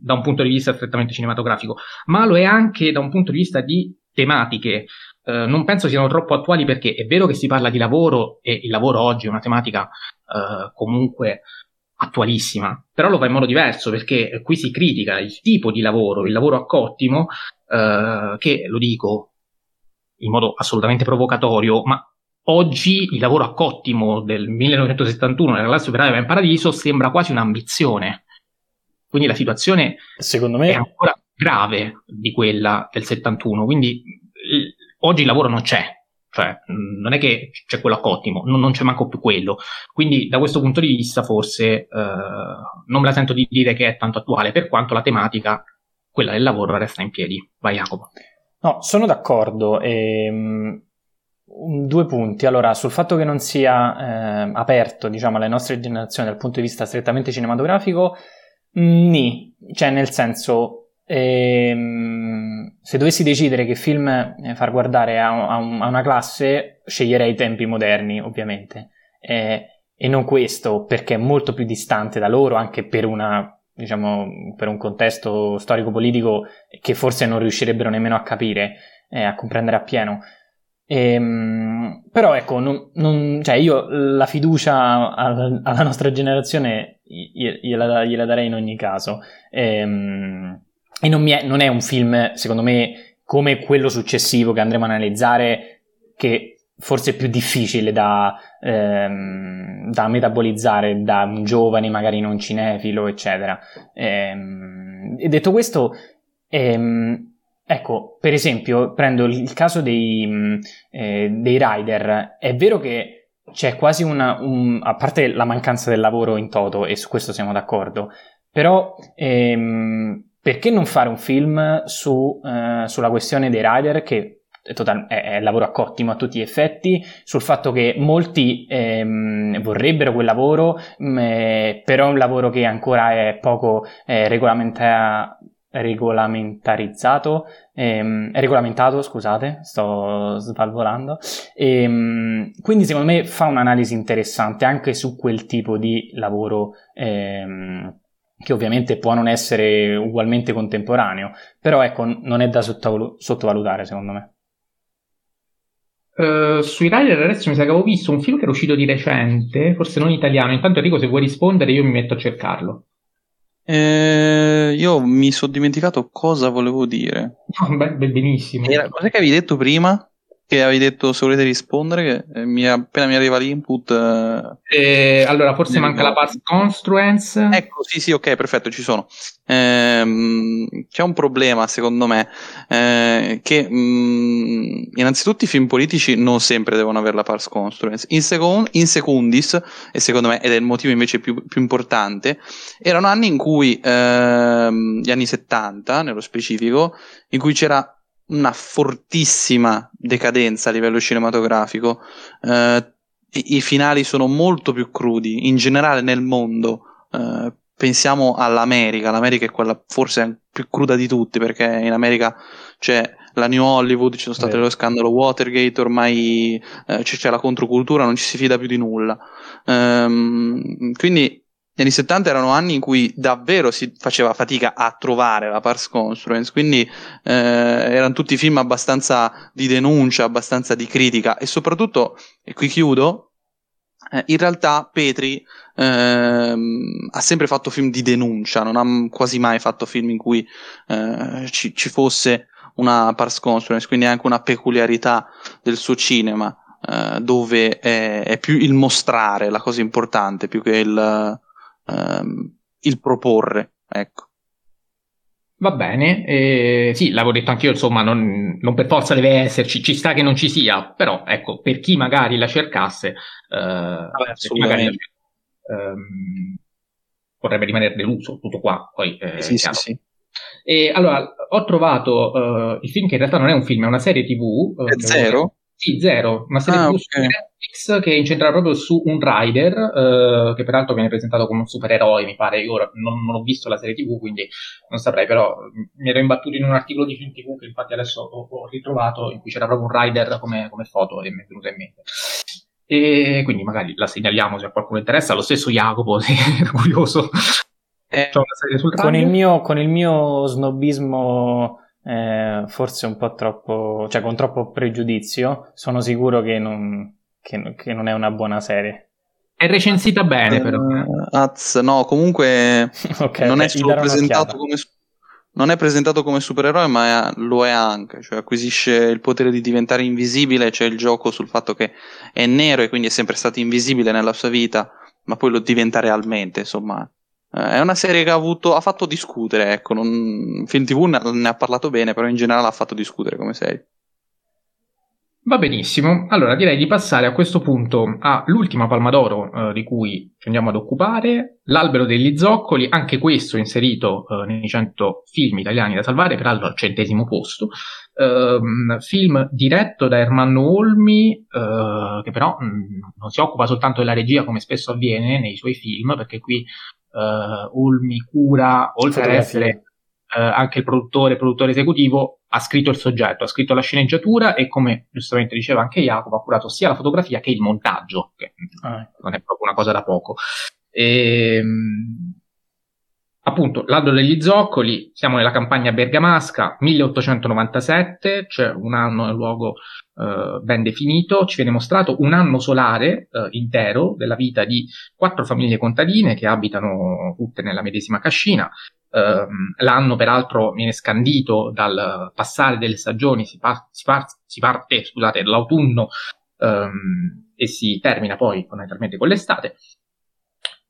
da un punto di vista strettamente cinematografico, ma lo è anche da un punto di vista di tematiche. Uh, non penso siano troppo attuali perché è vero che si parla di lavoro e il lavoro oggi è una tematica uh, comunque attualissima, però lo fa in modo diverso perché qui si critica il tipo di lavoro, il lavoro a cottimo, uh, che lo dico in modo assolutamente provocatorio, ma Oggi il lavoro a cottimo del 1971 nella classe operaia in paradiso sembra quasi un'ambizione. Quindi la situazione Secondo me... è ancora grave di quella del 71. Quindi l- oggi il lavoro non c'è. Cioè, non è che c'è quello a cottimo, non, non, c'è manco più quello. Quindi, da questo punto di vista, forse eh, non me la sento di dire che è tanto attuale, per quanto la tematica, quella del lavoro, resta in piedi. Vai, Jacopo. No, sono d'accordo. E, ehm, Due punti. Allora, sul fatto che non sia eh, aperto, diciamo, alle nostre generazioni dal punto di vista strettamente cinematografico, ni. Cioè, nel senso, ehm, se dovessi decidere che film eh, far guardare a, a, un, a, una classe, sceglierei i tempi moderni, ovviamente. Eh, e non questo, perché è molto più distante da loro, anche per una diciamo, per un contesto storico-politico che forse non riuscirebbero nemmeno a capire, eh, a comprendere appieno. Ehm, però ecco, non, non, cioè io la fiducia alla, alla nostra generazione gliela, gliela, darei in ogni caso. Ehm, e non, è, non, è, un film, secondo me, come quello successivo che andremo a analizzare, che forse è più difficile da, ehm, da metabolizzare da un giovane, magari non cinefilo, eccetera. Ehm, e detto questo, ehm, Ecco, per esempio, prendo il caso dei, mm, eh, dei rider. È vero che c'è quasi una, un, a parte la mancanza del lavoro in toto, e su questo siamo d'accordo, però ehm, perché non fare un film su, eh, sulla questione dei rider che è, total, è, è, lavoro a cottimo a tutti gli effetti, sul fatto che molti ehm, vorrebbero quel lavoro, mh, mm, eh, però è un lavoro che ancora è poco eh, regolamentato regolamentarizzato, ehm, regolamentato, scusate, sto svalvolando. Ehm, quindi secondo me fa un'analisi interessante anche su quel tipo di lavoro ehm, che ovviamente può non essere ugualmente contemporaneo, però ecco, non è da sottovalutare secondo me. Uh, sui rider adesso mi sa che avevo visto un film che era uscito di recente, forse non italiano. Intanto Enrico, se vuoi rispondere, io mi metto a cercarlo. Eh, io mi sono dimenticato cosa volevo dire. *laughs* beh, benissimo. Era, cos'è che avevi detto prima? Che avevi detto se volete rispondere, che mi, appena mi arriva l'input. Eh, eh, allora, forse manca la parse construence. Ecco, sì, sì, ok, perfetto, ci sono. Eh, c'è un problema, secondo me, eh, che mh, mm, innanzitutto i film politici non sempre devono avere la parse construence. In, second, in secundis, e secondo me, ed è il motivo invece più, più importante, erano anni in cui, ehm, gli anni 70 nello specifico, in cui c'era una fortissima decadenza a livello cinematografico. Eh, i, i, finali sono molto più crudi in generale nel mondo. Eh, pensiamo all'America, l'America è quella forse più cruda di tutti perché in America c'è la New Hollywood, ci sono state lo scandalo Watergate, ormai eh, c'è la controcultura, non ci si fida più di nulla. Ehm, quindi gli anni 70 erano anni in cui davvero si faceva fatica a trovare la Pars Construence, quindi eh, erano tutti film abbastanza di denuncia, abbastanza di critica. E soprattutto, e qui chiudo, eh, in realtà Petri ehm, ha sempre fatto film di denuncia, non ha quasi mai fatto film in cui eh, ci, ci, fosse una Pars Construence, quindi è anche una peculiarità del suo cinema, eh, dove è, è, più il mostrare la cosa importante, più che il ehm, il proporre. Ecco. Va bene, eh, sì, l'avevo detto anch'io, insomma, non, non, per forza deve esserci, ci sta che non ci sia, però ecco, per chi magari la cercasse, eh, Vabbè, magari, ehm, potrebbe rimanere deluso, tutto qua, poi eh, sì, sì, sì. E allora, ho trovato uh, il film che in realtà non è un film, è una serie tv. Uh, è zero? Sì, zero, una serie ah, TV okay. Netflix che è incentrata proprio su un rider, eh, che peraltro viene presentato come un supereroe, mi pare. Io ora non, non, ho visto la serie TV, quindi non saprei, però mi ero imbattuto in un articolo di film TV che infatti adesso ho, ho ritrovato, in cui c'era proprio un rider come, come foto e mi è venuta in mente. E quindi magari la segnaliamo se a qualcuno interessa. Lo stesso Jacopo, *laughs* se è curioso. Eh, con, il mio, con il mio snobismo eh, forse un po' troppo, cioè con troppo pregiudizio, sono sicuro che non, che, che non è una buona serie. È recensita bene, però. Uh, Az, no, comunque *laughs* okay, non, è solo presentato come, non è presentato come supereroe, ma è, lo è anche. Cioè, acquisisce il potere di diventare invisibile. C'è il gioco sul fatto che è nero e quindi è sempre stato invisibile nella sua vita, ma poi lo diventa realmente. Insomma, è una serie che ha, avuto, ha fatto discutere, ecco, non, film TV ne, ne, ha parlato bene, però in generale ha fatto discutere come serie. Va benissimo, allora direi di passare a questo punto all'ultima Palma d'Oro eh, di cui ci andiamo ad occupare, L'Albero degli Zoccoli, anche questo inserito eh, nei 100 film italiani da salvare, peraltro al centesimo posto, eh, film diretto da Ermanno Olmi, eh, che però mh, mm, non si occupa soltanto della regia come spesso avviene nei suoi film, perché qui uh, Olmi cura, oltre ad essere uh, anche il produttore, produttore esecutivo, ha scritto il soggetto, ha scritto la sceneggiatura e come giustamente diceva anche Jacopo, ha curato sia la fotografia che il montaggio, che ah. non è proprio una cosa da poco. E, ehm, appunto, l'Aldo degli Zoccoli, siamo nella campagna bergamasca, 1897, cioè un anno e un luogo eh, ben definito, ci viene mostrato un anno solare eh, intero della vita di quattro famiglie contadine che abitano tutte nella medesima cascina. Eh, l'anno peraltro viene scandito dal passare delle stagioni, si, par- si, par- si parte scusate, dall'autunno ehm, e si termina poi fondamentalmente con l'estate.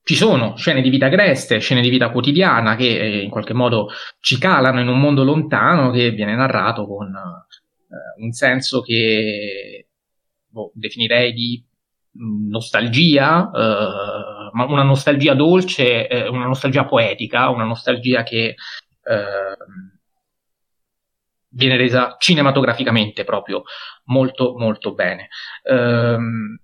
Ci sono scene di vita agreste, scene di vita quotidiana che eh, in qualche modo ci calano in un mondo lontano che viene narrato con eh, un senso che boh, definirei di mm, nostalgia, eh, ma una nostalgia dolce, eh, una nostalgia poetica, una nostalgia che eh, viene resa cinematograficamente proprio molto molto bene. Um,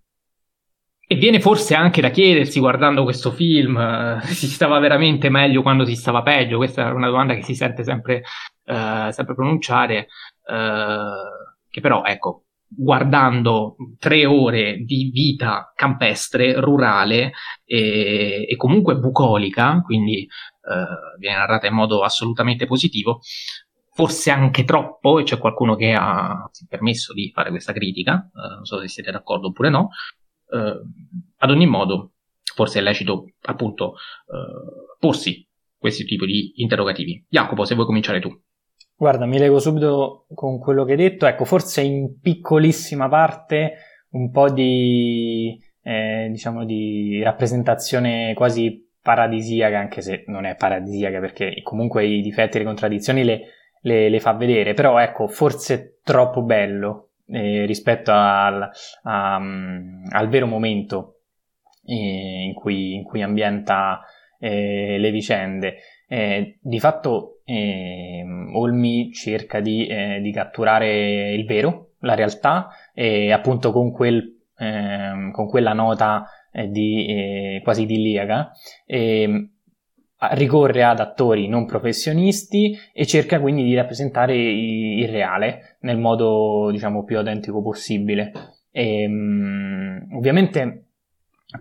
e viene forse anche da chiedersi, guardando questo film, uh, *laughs* si stava veramente meglio quando si stava peggio? Questa è una domanda che si sente sempre, uh, sempre pronunciare, uh, che però, ecco, guardando tre ore di vita campestre, rurale e, e comunque bucolica, quindi viene narrata in modo assolutamente positivo, forse anche troppo, e c'è qualcuno che ha permesso di fare questa critica, non so se siete d'accordo oppure no, eh, ad ogni modo, forse è lecito appunto eh, porsi questi tipi di interrogativi. Jacopo, se vuoi cominciare tu. Guarda, mi leggo subito con quello che hai detto. Ecco, forse in piccolissima parte un po' di, eh, diciamo, di rappresentazione quasi paradisiaca, anche se non è paradisiaca perché comunque i difetti e le contraddizioni le, le, le fa vedere, però ecco, forse troppo bello eh, rispetto al, a, um, al, vero momento eh, in, cui, in, cui, ambienta eh, le vicende. Eh, di fatto ehm, Olmi cerca di, eh, di, catturare il vero, la realtà, e appunto con, quel, ehm, con quella nota eh, di, quasi idilliaca. E, ricorre ad attori non professionisti e cerca quindi di rappresentare il reale nel modo diciamo più autentico possibile. E, um, ovviamente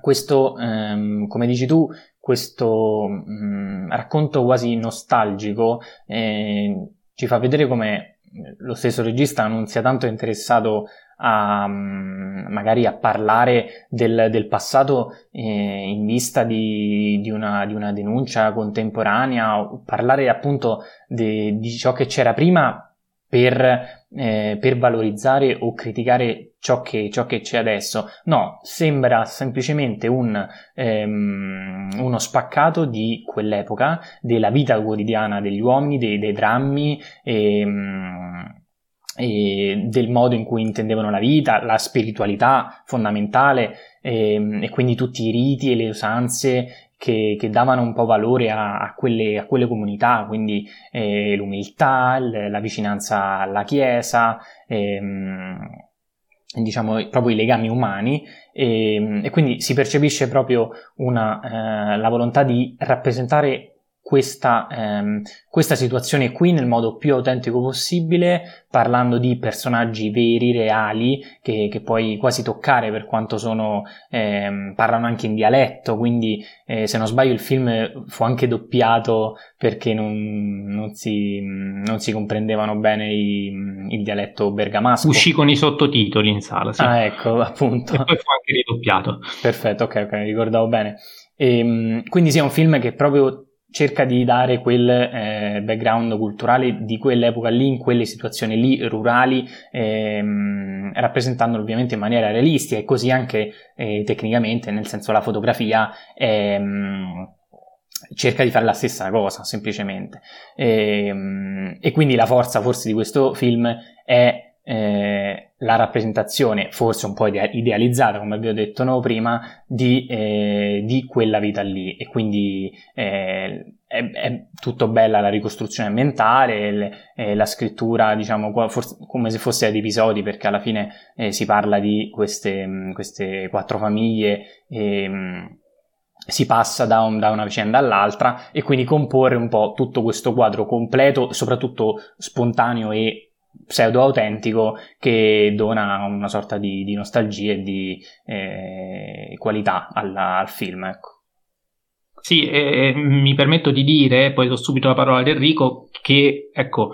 questo, um, come dici tu, questo um, racconto quasi nostalgico eh, ci fa vedere come lo stesso regista non sia tanto interessato a, mm, magari a parlare del, del passato eh, in vista di, di, una, di, una, denuncia contemporanea, o parlare appunto de, di ciò che c'era prima per, eh, per valorizzare o criticare ciò che, ciò che, c'è adesso. No, sembra semplicemente un, ehm, uno spaccato di quell'epoca, della vita quotidiana degli uomini, dei, dei drammi. Ehm, e del modo in cui intendevano la vita, la spiritualità fondamentale e, ehm, e quindi tutti i riti e le usanze che, che davano un po' valore a, a, quelle, a quelle, comunità, quindi eh, l'umiltà, la vicinanza alla Chiesa, ehm, diciamo proprio i legami umani e, ehm, e, quindi si percepisce proprio una, eh, la volontà di rappresentare questa, ehm, questa, situazione qui nel modo più autentico possibile, parlando di personaggi veri, reali, che, che puoi quasi toccare per quanto sono, ehm, parlano anche in dialetto, quindi eh, se non sbaglio il film fu anche doppiato perché non, non, si, non si, comprendevano bene i, il dialetto bergamasco. Uscì con i sottotitoli in sala, sì. Ah, ecco, appunto. E poi fu anche ridoppiato. Perfetto, ok, ok, ricordavo bene. E, ehm, quindi sì, è un film che proprio cerca di dare quel eh, background culturale di quell'epoca lì, in quelle situazioni lì rurali, ehm, rappresentandolo ovviamente in maniera realistica e così anche eh, tecnicamente, nel senso la fotografia ehm, cerca di fare la stessa cosa semplicemente. E, ehm, e quindi la forza forse di questo film è eh, la rappresentazione, forse un po' idealizzata, come abbiamo detto no, prima, di, eh, di, quella vita lì. E quindi eh, è, è, tutto bella la ricostruzione mentale, le, eh, la scrittura, diciamo, forse, come se fosse ad episodi, perché alla fine eh, si parla di queste, queste quattro famiglie. E, ehm, si passa da, un, da, una vicenda all'altra e quindi comporre un po' tutto questo quadro completo, soprattutto spontaneo e pseudo autentico che dona una sorta di, di nostalgia e di eh, qualità alla, al film. Ecco. Sì, eh, mi permetto di dire, poi do subito la parola ad Enrico, che ecco,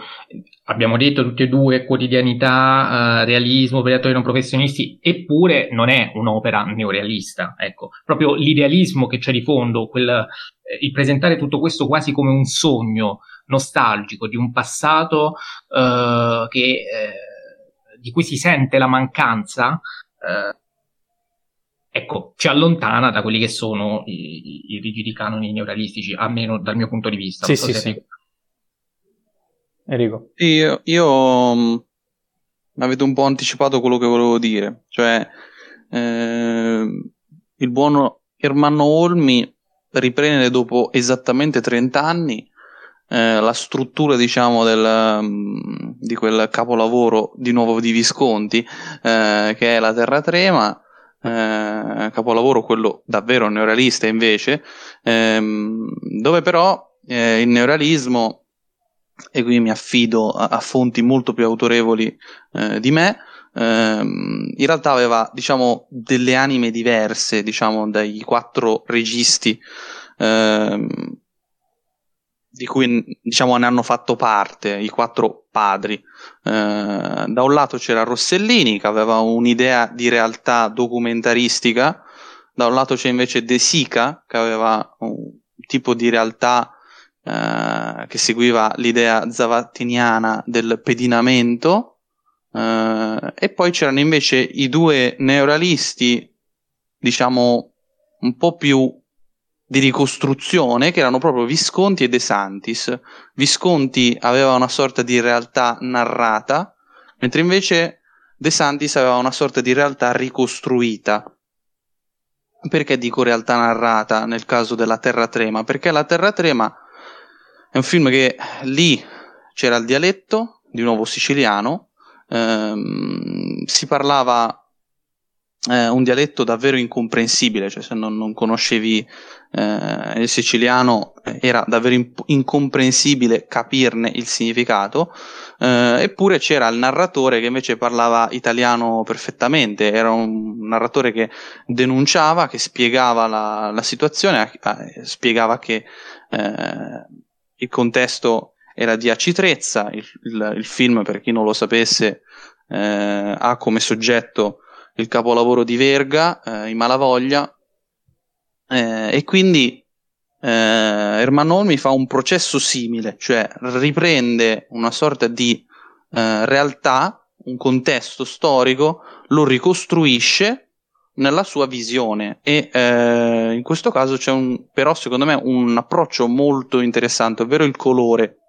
abbiamo detto tutti e due quotidianità, eh, realismo per attori non professionisti, eppure non è un'opera neorealista, ecco, proprio l'idealismo che c'è di fondo, quel, eh, il presentare tutto questo quasi come un sogno, nostalgico di un passato eh, che, eh, di cui si sente la mancanza, eh, ecco, ci allontana da quelli che sono i, i, rigidi canoni neorealistici, almeno dal mio punto di vista. Sì, sì, sì. Enrico. Io, io mm, avete un po' anticipato quello che volevo dire, cioè eh, il buono Ermanno Olmi riprende dopo esattamente 30 anni eh, la struttura diciamo del, um, di quel capolavoro di nuovo di Visconti eh, che è la Terra Trema eh, capolavoro quello davvero neorealista invece ehm, dove però eh, il neorealismo e qui mi affido a, a fonti molto più autorevoli eh, di me ehm, in realtà aveva diciamo delle anime diverse diciamo dai quattro registi ehm, di cui diciamo ne hanno fatto parte i quattro padri. Eh, da un lato c'era Rossellini che aveva un'idea di realtà documentaristica, da un lato c'è invece De Sica che aveva un tipo di realtà eh, che seguiva l'idea zavattiniana del pedinamento, eh, e poi c'erano invece i due neorealisti, diciamo un po' più di ricostruzione che erano proprio Visconti e De Santis. Visconti aveva una sorta di realtà narrata, mentre invece De Santis aveva una sorta di realtà ricostruita. Perché dico realtà narrata nel caso della Terra Trema? Perché la Terra Trema è un film che lì c'era il dialetto, di nuovo siciliano, ehm, si parlava eh, un dialetto davvero incomprensibile, cioè se non, non conoscevi eh, il siciliano eh, era davvero imp- incomprensibile capirne il significato, eh, eppure c'era il narratore che invece parlava italiano perfettamente, era un narratore che denunciava, che spiegava la, la situazione, spiegava che eh, il contesto era di Aci Trezza, il, il, il, film per chi non lo sapesse ha come soggetto il capolavoro di Verga, eh, I Malavoglia, eh, e quindi eh, Ermanno Olmi fa un processo simile, cioè riprende una sorta di eh, realtà, un contesto storico, lo ricostruisce nella sua visione e eh, in questo caso c'è un, però secondo me un approccio molto interessante, ovvero il colore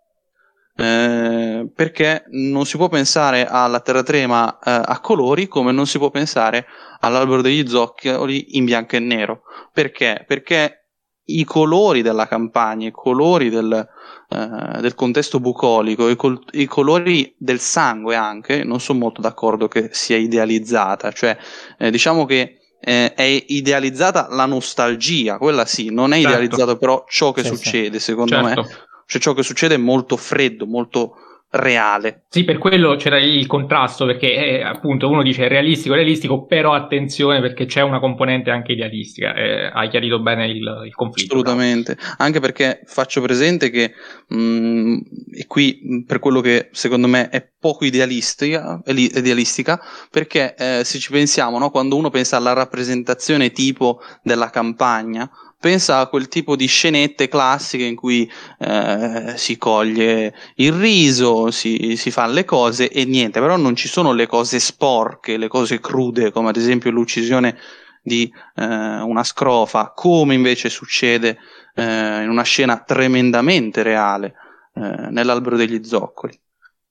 eh, perché non si può pensare alla terratrema eh, a colori come non si può pensare all'albero degli zoccoli in bianco e nero. Perché? Perché i colori della campagna, i colori del, eh, del contesto bucolico, i, col- i, colori del sangue anche, non sono molto d'accordo che sia idealizzata, cioè eh, diciamo che eh, è idealizzata la nostalgia, quella sì, non è certo. idealizzato però ciò che sì, succede, sì. secondo certo. me cioè ciò che succede è molto freddo, molto reale. Sì, per quello c'era il contrasto, perché eh, appunto uno dice realistico, realistico, però attenzione perché c'è una componente anche idealistica. Eh, hai chiarito bene il, il conflitto. Assolutamente, no? anche perché faccio presente che, mh, mm, e qui mm, per quello che secondo me è poco idealistica, idealistica perché eh, se ci pensiamo, no, quando uno pensa alla rappresentazione tipo della campagna, pensa a quel tipo di scenette classiche in cui eh, si coglie il riso, si, si fanno le cose e niente, però non ci sono le cose sporche, le cose crude, come ad esempio l'uccisione di eh, una scrofa, come invece succede eh, in una scena tremendamente reale eh, nell'albero degli zoccoli.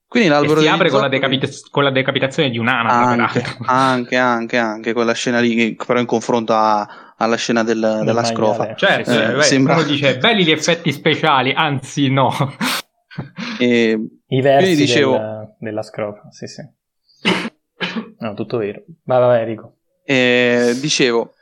Quindi l'albero si apre con la, decapita- con la, decapitazione di un'anatra, anche, anche, anche, anche, quella scena lì, però in confronto a, alla scena del, della scrofa. Certo, eh, beh, sembra... uno dice belli gli effetti speciali, anzi no. *laughs* e, I versi dicevo... del, della scrofa, sì sì. No, tutto vero. Vai, vai, Enrico. E, dicevo,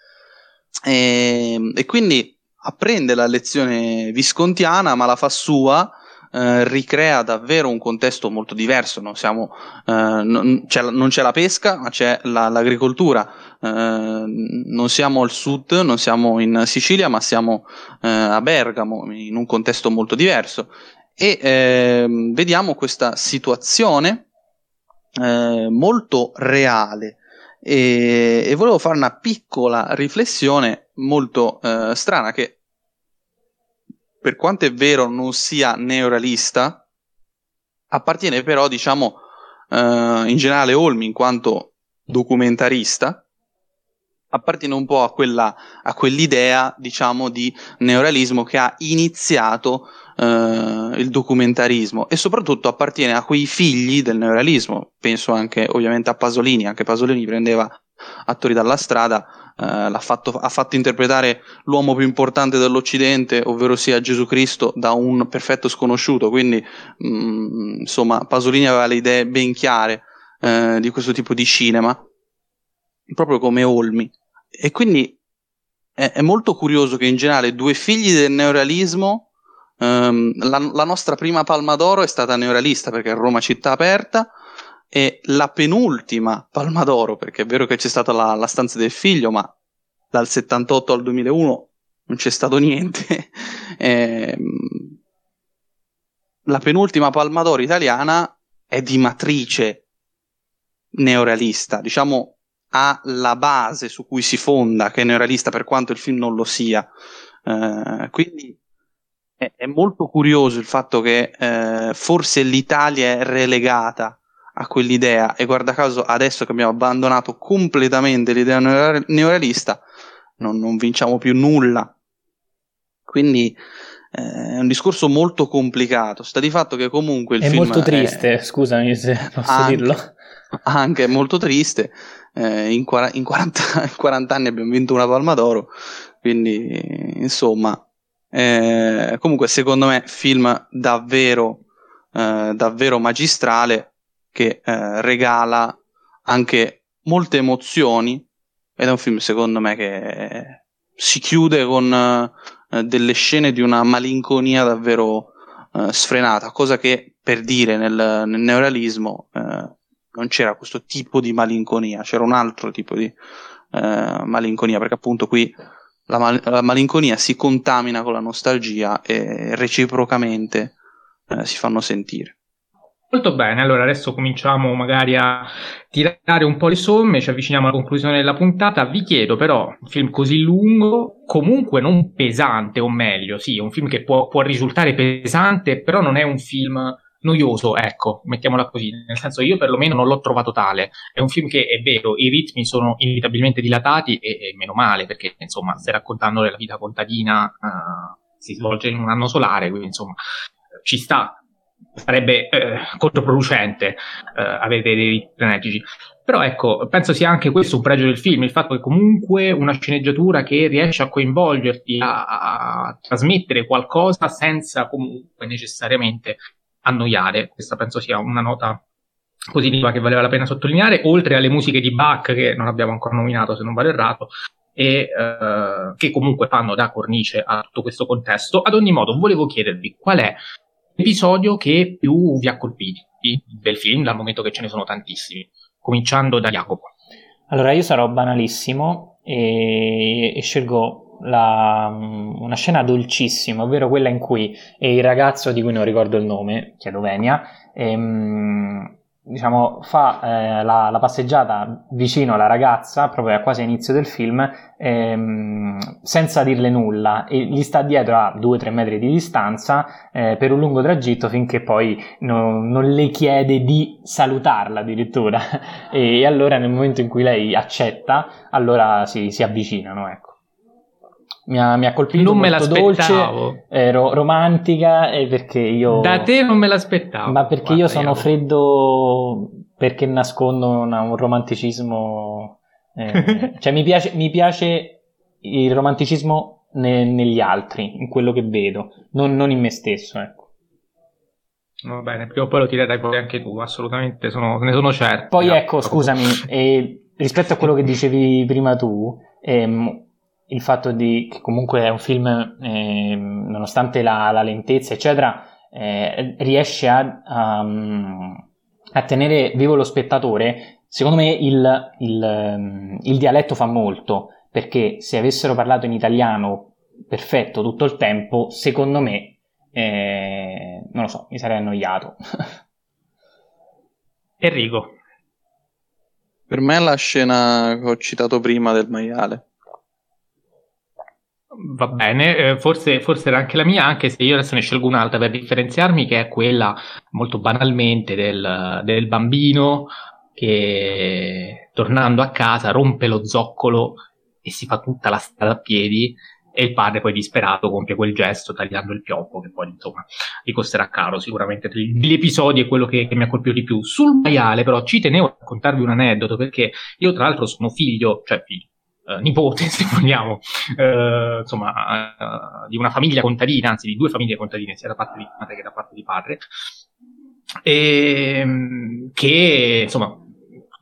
e, e quindi apprende la lezione viscontiana, ma la fa sua eh, ricrea davvero un contesto molto diverso. No? Siamo, eh, non, c'è, non, c'è, la pesca, ma c'è la, l'agricoltura. Eh, non siamo al sud, non siamo in Sicilia, ma siamo eh, a Bergamo, in un contesto molto diverso. E ehm, vediamo questa situazione eh, molto reale. E, e, volevo fare una piccola riflessione molto strana che per quanto è vero non sia neorealista, appartiene però, diciamo, uh, in generale Olmi in quanto documentarista, appartiene un po' a, quella, a quell'idea, diciamo, di neorealismo che ha iniziato uh, il documentarismo e soprattutto appartiene a quei figli del neorealismo. Penso anche ovviamente a Pasolini, anche Pasolini prendeva attori dalla strada eh, fatto, ha fatto interpretare l'uomo più importante dell'Occidente, ovvero sia Gesù Cristo, da un perfetto sconosciuto. Quindi, mh, mm, insomma, Pasolini aveva le idee ben chiare eh, di questo tipo di cinema, proprio come Olmi. E quindi è, è molto curioso che in generale due figli del neorealismo. Um, la, la, nostra prima palma d'oro è stata neorealista perché è Roma città aperta, e la penultima Palma d'Oro, perché è vero che c'è stata la, la stanza del figlio, ma dal 78 al 2001 non c'è stato niente. *laughs* eh, la penultima Palma d'Oro italiana è di matrice neorealista, diciamo ha la base su cui si fonda, che è neorealista per quanto il film non lo sia. Eh, quindi è, è, molto curioso il fatto che eh, forse l'Italia è relegata a quell'idea. E guarda caso adesso che abbiamo abbandonato completamente l'idea neorealista non, non vinciamo più nulla. Quindi eh, è un discorso molto complicato. Sta di fatto che comunque il è molto triste è... scusami se posso anche, dirlo. *laughs* anche molto triste. Eh, in, quara- in, 40, *laughs* in 40 anni abbiamo vinto una palma d'oro quindi insomma eh, comunque secondo me film davvero eh, davvero magistrale che eh, regala anche molte emozioni ed è un film secondo me che si chiude con eh, delle scene di una malinconia davvero eh, sfrenata, cosa che per dire nel, nel neorealismo eh, non c'era questo tipo di malinconia, c'era un altro tipo di eh, malinconia, perché appunto qui la, mal- la, malinconia si contamina con la nostalgia e reciprocamente eh, si fanno sentire. Molto bene, allora adesso cominciamo magari a tirare un po' le somme, ci avviciniamo alla conclusione della puntata. Vi chiedo però, un film così lungo, comunque non pesante, o meglio, sì, un film che può, può risultare pesante, però non è un film noioso, ecco, mettiamola così, nel senso io perlomeno non l'ho trovato tale, è un film che è vero, i ritmi sono inevitabilmente dilatati e, e meno male, perché insomma stai raccontando della vita contadina, uh, si svolge in un anno solare, quindi insomma ci sta, sarebbe eh, controproducente eh, avere dei ritmi frenetici. Però ecco, penso sia anche questo un pregio del film, il fatto che comunque una sceneggiatura che riesce a coinvolgerti, a, a trasmettere qualcosa senza comunque necessariamente annoiare. Questa penso sia una nota positiva che valeva la pena sottolineare, oltre alle musiche di Bach che non abbiamo ancora nominato se non vado errato, e eh, che comunque fanno da cornice a tutto questo contesto. Ad ogni modo, volevo chiedervi qual è l'episodio che più vi ha colpito del film, dal momento che ce ne sono tantissimi, cominciando da Jacopo. Allora, io sarò banalissimo e, e scelgo la, una scena dolcissima, ovvero quella in cui il ragazzo di cui non ricordo il nome, chiedo Venia, ehm, diciamo, fa eh, la, la, passeggiata vicino alla ragazza, proprio a quasi all'inizio del film, ehm, senza dirle nulla, e gli sta dietro a 2-3 metri di distanza eh, per un lungo tragitto finché poi no, non le chiede di salutarla addirittura. *laughs* e, allora nel momento in cui lei accetta, allora si, si avvicinano, ecco mi ha, mi ha colpito non molto dolce, ero romantica e perché io... Da te non me l'aspettavo. Ma perché Guarda, io sono io... freddo perché nascondo una, un romanticismo... Eh, *laughs* cioè mi piace, mi piace il romanticismo ne, negli altri, in quello che vedo, non, non in me stesso, ecco. Va bene, prima o poi lo tirerai fuori anche tu, assolutamente, sono, ne sono certo. Poi ecco, scusami, eh, rispetto a quello che dicevi prima tu, ehm, il fatto di che comunque è un film, eh, nonostante la, la, lentezza, eccetera, eh, riesce a, a, a, tenere vivo lo spettatore, secondo me il, il, il, dialetto fa molto, perché se avessero parlato in italiano perfetto tutto il tempo, secondo me, eh, non lo so, mi sarei annoiato. *laughs* Enrico. Per me è la scena che ho citato prima del maiale. Va bene, eh, forse, forse, era anche la mia, anche se io adesso ne scelgo un'altra per differenziarmi, che è quella molto banalmente del, del bambino che tornando a casa rompe lo zoccolo e si fa tutta la strada a piedi e il padre poi disperato compie quel gesto tagliando il pioppo che poi insomma gli costerà caro. Sicuramente gli episodi è quello che, che, mi ha colpito di più. Sul maiale però ci tenevo a raccontarvi un aneddoto perché io tra l'altro sono figlio cioè figlio eh, nipote, *laughs* se vogliamo, eh, insomma, eh, di una famiglia contadina, anzi di due famiglie contadine, sia da parte di madre che da parte di padre, e, ehm, che insomma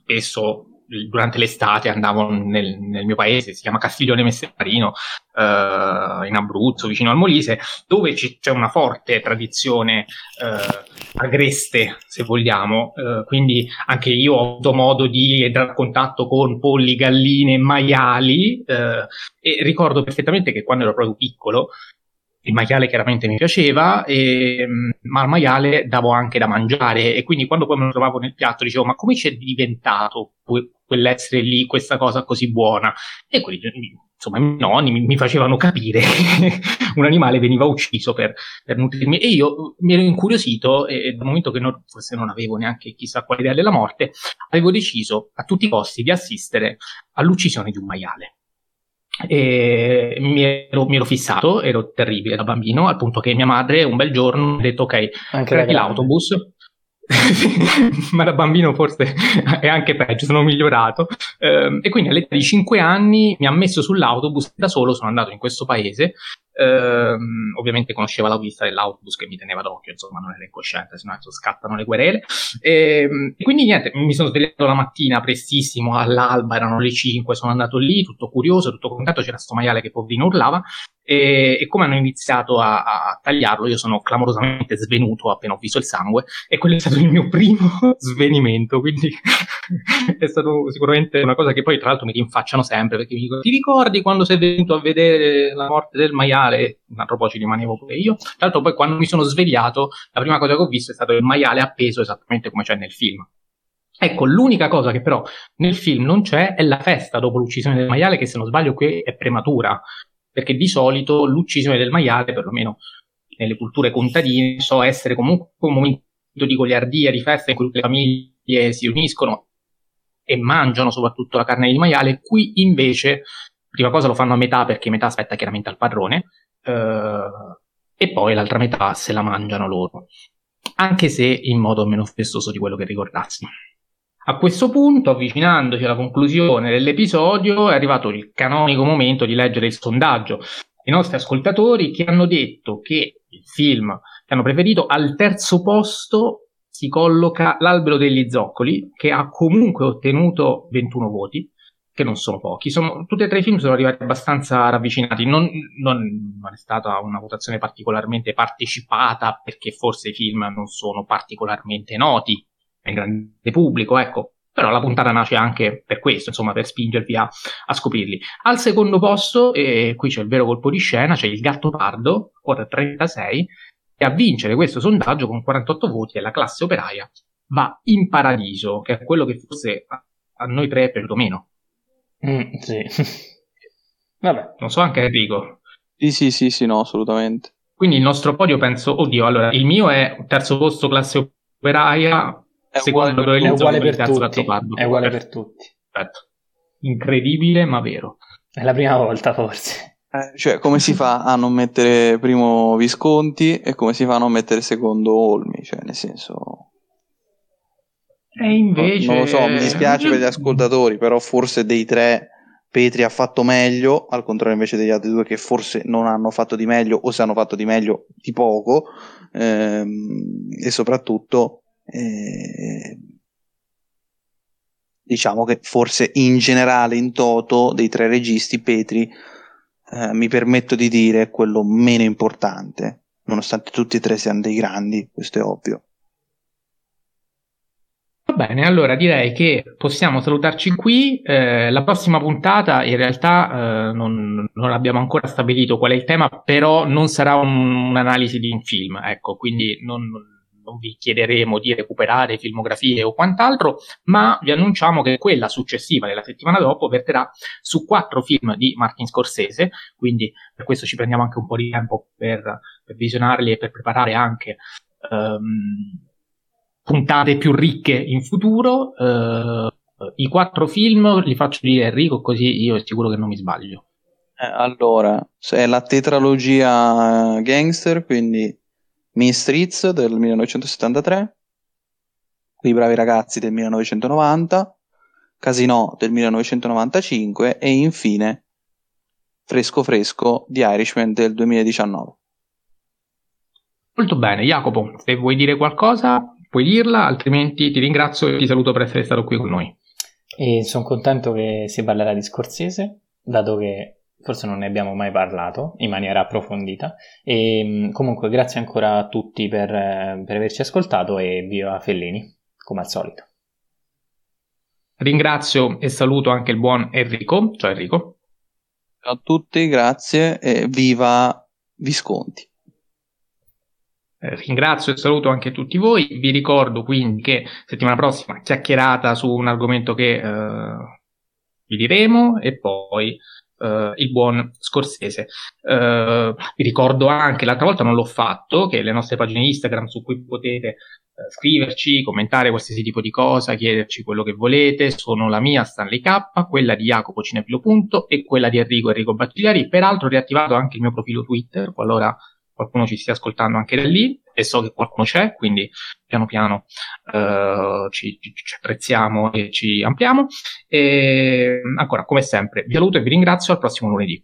spesso durante l'estate andavo nel, nel, mio paese, si chiama Castiglione Messerino, eh, in Abruzzo, vicino al Molise, dove c'è una forte tradizione eh, agreste, se vogliamo. Eh, quindi anche io ho avuto modo di entrare a contatto con polli, galline, maiali eh, e ricordo perfettamente che quando ero proprio piccolo il maiale chiaramente mi piaceva, e, ma al maiale davo anche da mangiare e quindi quando poi me lo trovavo nel piatto dicevo ma come c'è diventato quell'essere lì, questa cosa così buona? E quelli, insomma, i nonni mi, mi facevano capire che *laughs* un animale veniva ucciso per, per, nutrirmi e io mi ero incuriosito e dal momento che non, forse non avevo neanche chissà quale idea della morte, avevo deciso a tutti i costi di assistere all'uccisione di un maiale. E mi ero, mi ero, fissato, ero terribile da bambino, al punto che mia madre un bel giorno mi ha detto ok, prendi l'autobus, *laughs* ma da bambino forse è anche peggio, sono migliorato. Eh, e quindi all'età di 5 anni mi ha messo sull'autobus da solo, sono andato in questo paese. Eh, ovviamente conosceva la vista dell'autobus che mi teneva d'occhio, insomma, non era incosciente, sennò scattano le querele. E, e, quindi niente, mi sono svegliato la mattina prestissimo, all'alba erano le 5, sono andato lì, tutto curioso, tutto contento, c'era sto maiale che poverino urlava. E, e, come hanno iniziato a, a, tagliarlo, io sono clamorosamente svenuto appena ho visto il sangue, e quello è stato il mio primo *laughs* svenimento. Quindi *laughs* è stato sicuramente una cosa che poi, tra l'altro, mi rinfacciano sempre perché mi dicono: Ti ricordi quando sei venuto a vedere la morte del maiale? A proposito, rimanevo pure io. Tra l'altro, poi quando mi sono svegliato, la prima cosa che ho visto è stato il maiale appeso esattamente come c'è nel film. Ecco, l'unica cosa che però nel film non c'è è la festa dopo l'uccisione del maiale, che se non sbaglio qui è prematura perché di solito l'uccisione del maiale, perlomeno nelle culture contadine, so essere comunque un momento di goliardia, di festa in cui le famiglie si uniscono e mangiano soprattutto la carne di maiale. Qui invece, prima cosa lo fanno a metà perché metà aspetta chiaramente al padrone, eh, e poi l'altra metà se la mangiano loro, anche se in modo meno festoso di quello che ricordassi. A questo punto, avvicinandoci alla conclusione dell'episodio, è arrivato il canonico momento di leggere il sondaggio. I nostri ascoltatori che hanno detto che il film che hanno preferito al terzo posto si colloca L'albero degli zoccoli, che ha comunque ottenuto 21 voti, che non sono pochi. Sono, tutti e tre i film sono arrivati abbastanza ravvicinati. Non, non, non, è stata una votazione particolarmente partecipata perché forse i film non sono particolarmente noti nel grande pubblico, ecco. Però la puntata nasce anche per questo, insomma, per spingervi a, a scoprirli. Al secondo posto, e qui c'è il vero colpo di scena, c'è il Gatto Pardo, quota 36, e a vincere questo sondaggio con 48 voti è la classe operaia va in paradiso, che è quello che forse a, a noi tre è piaciuto meno. Mm, sì. *laughs* Vabbè. Non so anche Enrico. Sì, sì, sì, sì, no, assolutamente. Quindi il nostro podio penso, oddio, allora, il mio è terzo posto classe operaia, è Secondo uguale, è uguale per tutti. È uguale per tutti. Perfetto. Incredibile, ma vero. È la prima volta, forse. Eh, cioè, come si fa a non mettere primo Visconti e come si fa a non mettere secondo Olmi? Cioè, nel senso. E invece. Non, non lo so, mi dispiace per gli ascoltatori, però forse dei tre Petri ha fatto meglio, al contrario invece degli altri due che forse non hanno fatto di meglio o se hanno fatto di meglio di poco. Ehm, e soprattutto eh, diciamo che forse in generale, in toto, dei tre registi, Petri, eh, mi permetto di dire, è quello meno importante, nonostante tutti e tre siano dei grandi, questo è ovvio. Va bene, allora direi che possiamo salutarci qui. Eh, la prossima puntata in realtà eh, non, non, abbiamo ancora stabilito qual è il tema, però non sarà un, un'analisi di un film, ecco, quindi non, non vi chiederemo di recuperare filmografie o quant'altro, ma vi annunciamo che quella successiva, della settimana dopo, verterà su quattro film di Martin Scorsese, quindi per questo ci prendiamo anche un po' di tempo per, per visionarli e per preparare anche um, puntate più ricche in futuro. Uh, I quattro film li faccio dire Enrico, così io è sicuro che non mi sbaglio. Eh, allora, è la tetralogia gangster, quindi Mean Streets del 1973, Quei bravi ragazzi del 1990, Casino del 1995 e infine Fresco Fresco di Irishman del 2019. Molto bene, Jacopo, se vuoi dire qualcosa puoi dirla, altrimenti ti ringrazio e ti saluto per essere stato qui con noi. E sono contento che si parlerà di Scorsese, dato che forse non ne abbiamo mai parlato in maniera approfondita. E mm, comunque grazie ancora a tutti per, eh, per averci ascoltato e viva Fellini, come al solito. Ringrazio e saluto anche il buon Enrico, ciao Enrico. Ciao a tutti, grazie e viva Visconti. Eh, ringrazio e saluto anche tutti voi. Vi ricordo quindi che settimana prossima chiacchierata su un argomento che eh, vi diremo e poi uh, il buon Scorsese. Uh, vi ricordo anche, l'altra volta non l'ho fatto, che le nostre pagine Instagram su cui potete uh, scriverci, commentare qualsiasi tipo di cosa, chiederci quello che volete, sono la mia Stanley K, quella di Jacopo Cinepilo Punto e quella di Enrico Enrico Battigliari. Peraltro ho riattivato anche il mio profilo Twitter, qualora qualcuno ci stia ascoltando anche da lì, e so che qualcuno c'è, quindi piano piano uh, ci, ci, ci, apprezziamo e ci ampliamo. E ancora, come sempre, vi saluto e vi ringrazio. Al prossimo lunedì.